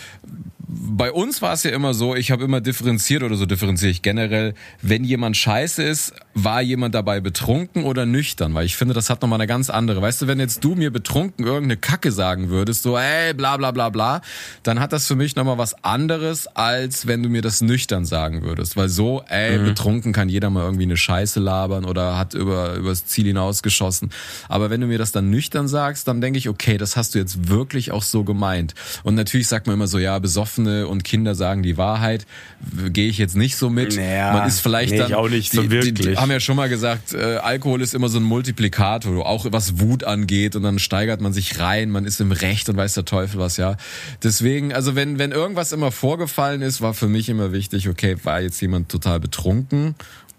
bei uns war es ja immer so, ich habe immer differenziert oder so differenziere ich generell, wenn jemand scheiße ist, war jemand dabei betrunken oder nüchtern, weil ich finde, das hat nochmal eine ganz andere. Weißt du, wenn jetzt du mir betrunken irgendeine Kacke sagen würdest, so ey, bla bla bla bla, dann hat das für mich nochmal was anderes, als wenn du mir das nüchtern sagen würdest. Weil so, ey, betrunken kann jeder mal irgendwie eine Scheiße labern oder hat über übers Ziel hinausgeschossen. Aber wenn du mir das dann nüchtern sagst, dann denke ich, okay, das hast du jetzt wirklich auch so gemeint. Und natürlich sagt man immer so, ja, Besoffene und Kinder sagen die Wahrheit. Gehe ich jetzt nicht so mit. Naja, man ist vielleicht nee, dann ich auch nicht so die, die, die wirklich. Haben ja schon mal gesagt, äh, Alkohol ist immer so ein Multiplikator, auch was Wut angeht und dann steigert man sich rein, man ist im Recht und weiß der Teufel was, ja. Deswegen, also wenn wenn irgendwas immer vorgefallen ist, war für mich immer wichtig, okay, war jetzt jemand total betrunken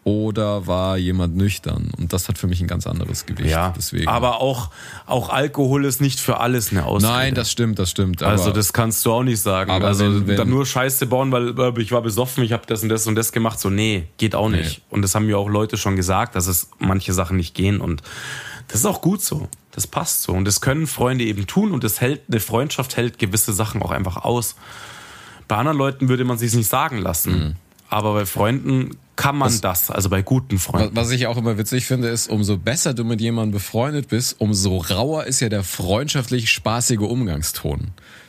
oder war jemand nüchtern und das hat für mich ein ganz anderes Gewicht. ja, deswegen. aber auch, auch Alkohol ist nicht für alles eine Ausrede. Nein, das stimmt, das stimmt. Also das kannst du auch nicht sagen. Aber also wenn- dann nur Scheiße bauen, weil ich war besoffen, ich habe das und das und das gemacht. So nee, geht auch nicht. Und das haben mir auch Leute schon gesagt, dass es manche Sachen nicht gehen. Und das ist auch gut so. Das passt so. Und das können Freunde eben tun. Und das hält eine Freundschaft hält gewisse Sachen auch einfach aus. Bei anderen Leuten würde man sich nicht sagen lassen. Mhm. Aber bei Freunden kann man das. Also bei guten Freunden. Was ich auch immer witzig finde, ist, umso besser du mit jemandem befreundet bist, umso rauer ist ja der freundschaftlich spaßige Umgangston.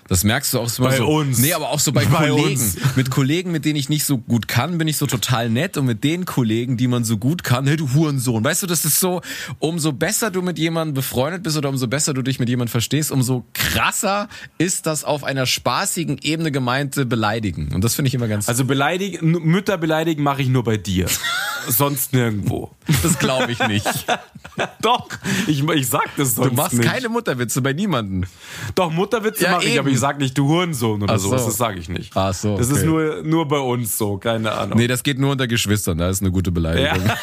Das merkst du auch immer Bei so. uns. Nee, aber auch so bei, Bei Kollegen. uns. Mit Kollegen, mit denen ich nicht so gut kann, bin ich so total nett. Und mit den Kollegen, die man so gut kann, hey du Hurensohn. Weißt du, das ist so, umso besser du mit jemandem befreundet bist oder umso besser du dich mit jemandem verstehst, umso krasser ist das auf einer spaßigen Ebene gemeinte Beleidigen. Und das finde ich immer ganz, Also beleidigen, Mütter beleidigen mache ich nur bei dir. Sonst nirgendwo. das glaube ich nicht. Doch, ich, ich sag das sonst Du machst nicht. keine Mutterwitze bei niemandem. Doch, Mutterwitze Ja, mache ich, aber ich sag nicht, du Hurensohn oder Ach so. sowas. Das sage ich nicht. Ach so, Das ist okay. nur, nur bei uns so, keine Ahnung. Nee, das geht nur unter Geschwistern, da ist eine gute Beleidigung.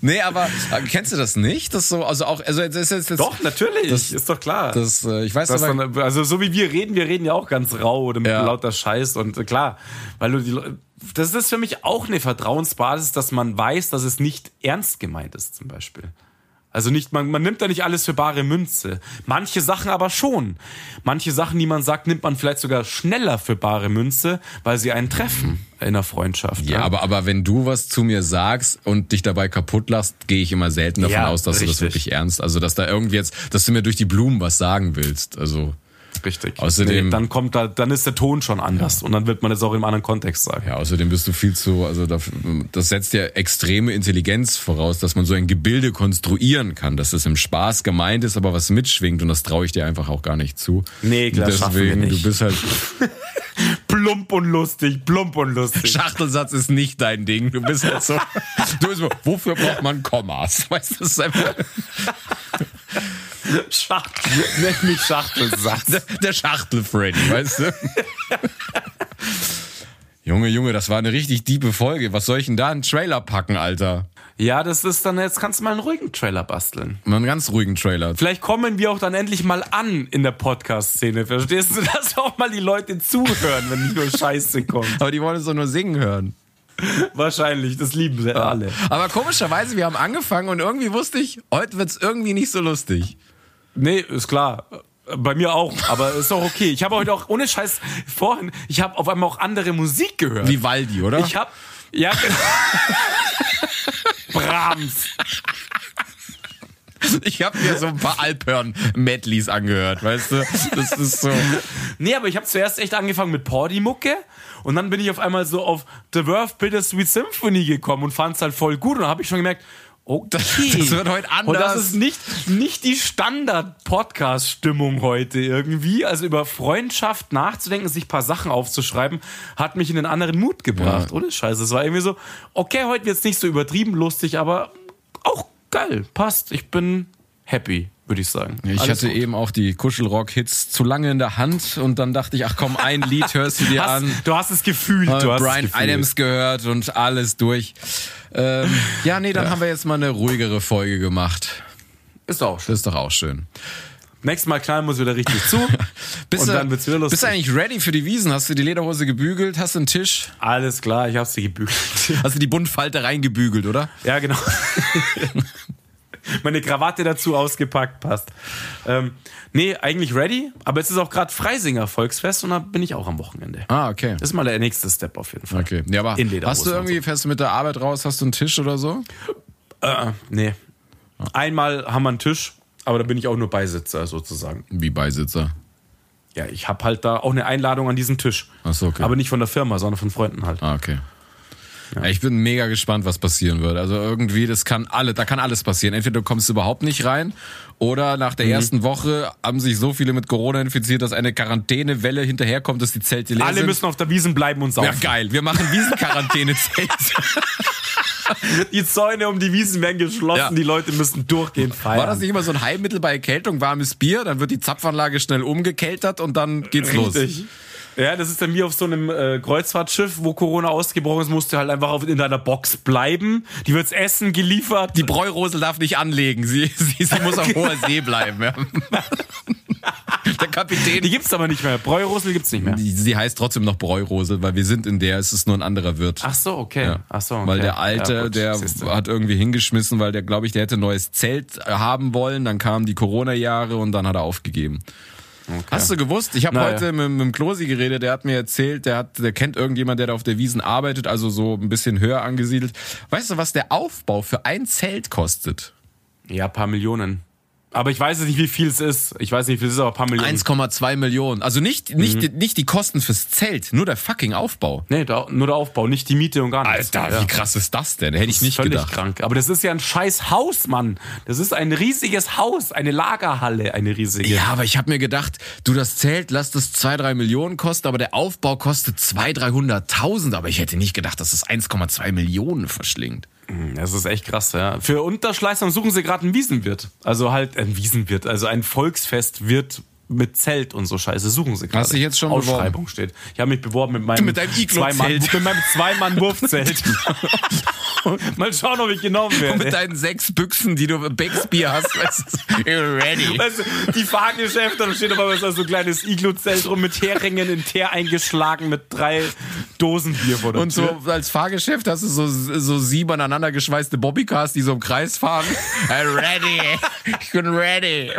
nee, aber kennst du das nicht? Das so, also auch, also das ist jetzt, Doch, natürlich, Das- ist doch klar. Das, äh, ich weiß Das aber, dann, also so wie wir reden, wir reden ja auch ganz rau oder mit Ja. lauter Scheiß und äh, klar, weil du die das ist für mich auch eine Vertrauensbasis, dass man weiß, dass es nicht ernst gemeint ist, zum Beispiel. Also nicht, man, man nimmt da nicht alles für bare Münze. Manche Sachen aber schon. Manche Sachen, die man sagt, nimmt man vielleicht sogar schneller für bare Münze, weil sie einen treffen in einer Freundschaft. ja, aber, aber wenn du was zu mir sagst und dich dabei kaputt lachst, gehe ich immer selten davon Ja, aus, dass du das richtig. wirklich ernst, also dass da irgendwie jetzt, dass du mir durch die Blumen was sagen willst. Also, Richtig. Außerdem- Nee, dann kommt da, dann ist der Ton schon anders und dann wird man das auch im anderen Kontext sagen. ja, außerdem bist du viel zu, also das, setzt ja extreme Intelligenz voraus, dass man so ein Gebilde konstruieren kann, dass das im Spaß gemeint ist, aber was mitschwingt und das traue ich dir einfach auch gar nicht zu. Nee, klar, Und schaffen wir Deswegen, nicht. du bist halt, plump und lustig, plump und lustig. Schachtelsatz ist nicht dein Ding. Du bist halt so. Du bist so wofür braucht man Kommas? Weißt du, das ist einfach. Schachtel, nenn mich Schachtelsatz. Der, der Schachtel-Freddy, weißt du? Junge, Junge, das war eine richtig diebe Folge. Was soll ich denn da einen Trailer packen, Alter? Ja, das ist dann, jetzt kannst du mal einen ruhigen Trailer basteln. Mal einen ganz ruhigen Trailer. Vielleicht kommen wir auch dann endlich mal an in der Podcast-Szene. Verstehst du, dass auch mal die Leute zuhören, wenn nicht nur Scheiße kommt? Aber die wollen es doch nur singen hören. Wahrscheinlich, das lieben sie alle. Aber komischerweise, wir haben angefangen und irgendwie wusste ich, heute wird's irgendwie nicht so lustig. Nee, ist klar. Bei mir auch, aber ist doch okay. Ich habe heute auch ohne Scheiß vorhin, ich habe auf einmal auch andere Musik gehört. Vivaldi, oder? Ich habe ja Brahms. Ich habe mir so ein paar Alphörn-Medleys angehört, weißt du? Das ist so. Nee, aber ich habe zuerst echt angefangen mit Pordy-Mucke und dann bin ich auf einmal so auf The Worth Bittersweet Symphony gekommen und fand's halt voll gut und dann habe ich schon gemerkt, okay. Das wird heute anders. Und das ist nicht, nicht die Standard-Podcast-Stimmung heute irgendwie. Also über Freundschaft nachzudenken, sich ein paar Sachen aufzuschreiben, hat mich in einen anderen Mut gebracht. Ja. Ohne Scheiße. Es war irgendwie so, okay, heute wird's nicht so übertrieben lustig, aber auch geil. Passt. Ich bin happy, würde ich sagen. Ich Alles hatte gut. eben auch die Kuschelrock-Hits zu lange in der Hand und dann dachte ich, ach komm, ein Lied hörst du dir Hast, an. du hast es gefühlt. Äh, Du hast Brian es gefühlt. Adams gehört und alles durch. Ähm, ja, nee, dann haben wir jetzt mal eine ruhigere Folge gemacht. Ist auch schön. Ist doch auch schön. Nächstes Mal knallen wir wieder richtig zu. Bist, und du, dann wird's wieder lustig. bist du eigentlich ready für die Wiesen? Hast du die Lederhose gebügelt? Hast du einen Tisch? Alles klar, ich hab's dir gebügelt. Hast du die Buntfalte reingebügelt, oder? Ja, genau. Meine Krawatte dazu ausgepackt, passt. Ähm, nee, eigentlich ready, aber es ist auch gerade Freisinger Volksfest und da bin ich auch am Wochenende. Ah, okay. Das ist mal der nächste Step auf jeden Fall. Okay. Ja, aber hast du irgendwie, fährst du mit der Arbeit raus, hast du einen Tisch oder so? Äh, nee. Einmal haben wir einen Tisch, aber da bin ich auch nur Beisitzer sozusagen. Wie Beisitzer. Ja, ich habe halt da auch eine Einladung an diesen Tisch. Ach so, okay. Aber nicht von der Firma, sondern von Freunden halt. Ah, okay. Ja, ich bin mega gespannt, was passieren wird. Also irgendwie, das kann alle, da kann alles passieren. Entweder du kommst überhaupt nicht rein oder nach Mhm. der ersten Woche haben sich so viele mit Corona infiziert, dass eine Quarantänewelle hinterherkommt, dass die Zelte leer Alle sind. müssen auf der Wiesen bleiben und saufen. ja, geil. Wir machen Wiesenquarantäne-Zelt. Die Zäune um die Wiesen werden geschlossen, Ja. die Leute müssen durchgehend feiern. War das nicht immer so ein Heilmittel bei Erkältung? Warmes Bier, dann wird die Zapfanlage schnell umgekeltert und dann geht's los. Ja, das ist dann wie auf so einem äh, Kreuzfahrtschiff, wo Corona ausgebrochen ist, musst du halt einfach auf, in deiner Box bleiben. Die wird's Essen geliefert. Die Bräurosel darf nicht anlegen. Sie, sie, sie muss auf hoher See bleiben. Ja. Der Kapitän. Die gibt's aber nicht mehr. Bräurosel gibt's nicht mehr. Die, sie heißt trotzdem noch Bräurosel, weil wir sind in der, es ist nur ein anderer Wirt. Ach so, okay. Ja. Ach so, okay. Weil der Alte, Ja, gut, der siehste. hat irgendwie hingeschmissen, weil der, glaube ich, der hätte ein neues Zelt äh, haben wollen. Dann kamen die Corona-Jahre und dann hat er aufgegeben. Hast du gewusst? Ich habe heute mit, mit dem Klosi geredet, der hat mir erzählt, der hat, der kennt irgendjemand, der da auf der Wiesen arbeitet, also so ein bisschen höher angesiedelt. Weißt du, was der Aufbau für ein Zelt kostet? Ja, paar Millionen. Aber ich weiß jetzt nicht, wie viel es ist. Ich weiß nicht, wie viel es ist, aber ein paar Millionen. 1,2 Millionen. Also nicht, nicht, Mhm. nicht die Kosten fürs Zelt, nur der fucking Aufbau. Nee, da, nur der Aufbau, nicht die Miete und gar nichts. Alter, ja. wie krass ist das denn? Hätte ich nicht Völlig gedacht. krank. Aber das ist ja ein scheiß Haus, Mann. Das ist ein riesiges Haus, eine Lagerhalle, eine riesige. Ja, aber ich habe mir gedacht, du das Zelt, lass das 2, 3 Millionen kosten, aber der Aufbau kostet 2, 300.000. Aber ich hätte nicht gedacht, dass es 1,2 Millionen verschlingt. Das ist echt krass, ja. Für Unterschleißern suchen sie gerade einen Wiesenwirt. Also halt ein Wiesenwirt, also ein Volksfestwirt mit Zelt und so Scheiße suchen sie gerade. Hast du jetzt schon Ausschreibung steht. Ich habe mich beworben mit meinem Mit deinem Iglo-Zelt. Mit meinem Zwei-Mann-Wurfzelt. Mal schauen, ob ich genommen werde. Mit deinen sechs Büchsen, die du Becksbier hast, weißt du, ready. Weißt du, die Fahrgeschäfte, da steht aber so ein kleines Iglu-Zelt rum mit Heringen in Teer eingeschlagen mit drei Dosen Bier vor der Und Tür. so als Fahrgeschäft hast du so, so sieben aneinander geschweißte Bobbycars, die so im Kreis fahren. I'm ready. Ich bin ready.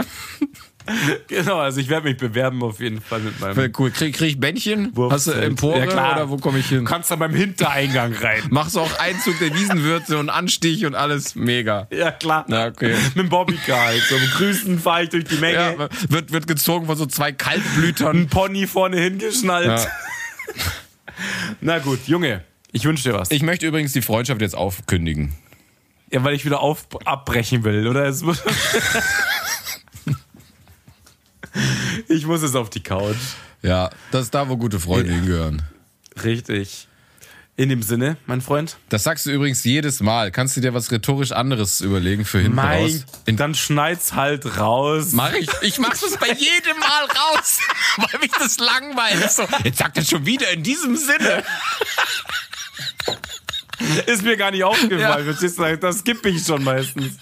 Genau, also ich werde mich bewerben auf jeden Fall mit meinem Cool. Krieg, krieg ich Bändchen? Hast du Wurfzelt. Empore Ja, klar. oder wo komme ich hin? Du kannst dann beim Hintereingang rein. Machst du auch Einzug der Wiesenwürze und Anstich und alles mega. Ja, klar. Na, okay. Mit dem Bobbycar halt. So Grüßen fahre ich durch die Menge. Ja, wird, wird gezogen von so zwei Kaltblütern. Ein Pony vorne hingeschnallt. Ja. Na gut, Junge, ich wünsche dir was. Ich möchte übrigens die Freundschaft jetzt aufkündigen. ja, weil ich wieder auf, abbrechen will, oder? Es ich muss jetzt auf die Couch. Ja, das ist da, wo gute Freunde hingehören. Richtig. In dem Sinne, mein Freund. Das sagst du übrigens jedes Mal. Kannst du dir was rhetorisch anderes überlegen für hinten raus? Mein, dann schneid's halt raus. Mach ich. Ich mach das bei jedem Mal raus, weil mich das langweilt. So, jetzt sagt er schon wieder in diesem Sinne. Ist mir gar nicht aufgefallen, du? Das skippe ich schon meistens.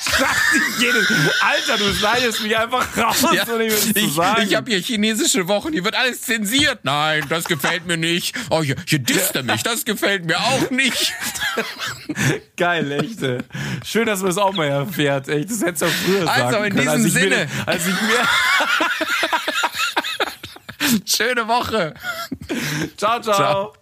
Sag dich jedes. Alter, du schneidest mich einfach raus, Ja, mir das zu ich sagen. ich habe hier chinesische Wochen, hier wird alles zensiert. Nein, das gefällt mir nicht. Oh, hier, hier disst er mich, das gefällt mir auch nicht. Geil, echt. Schön, dass man es auch mal erfährt. Echt, das hättest du auch früher Also, sagen in können. als diesem ich Sinne. Mir, als ich mir. Schöne Woche. Ciao, ciao. Ciao.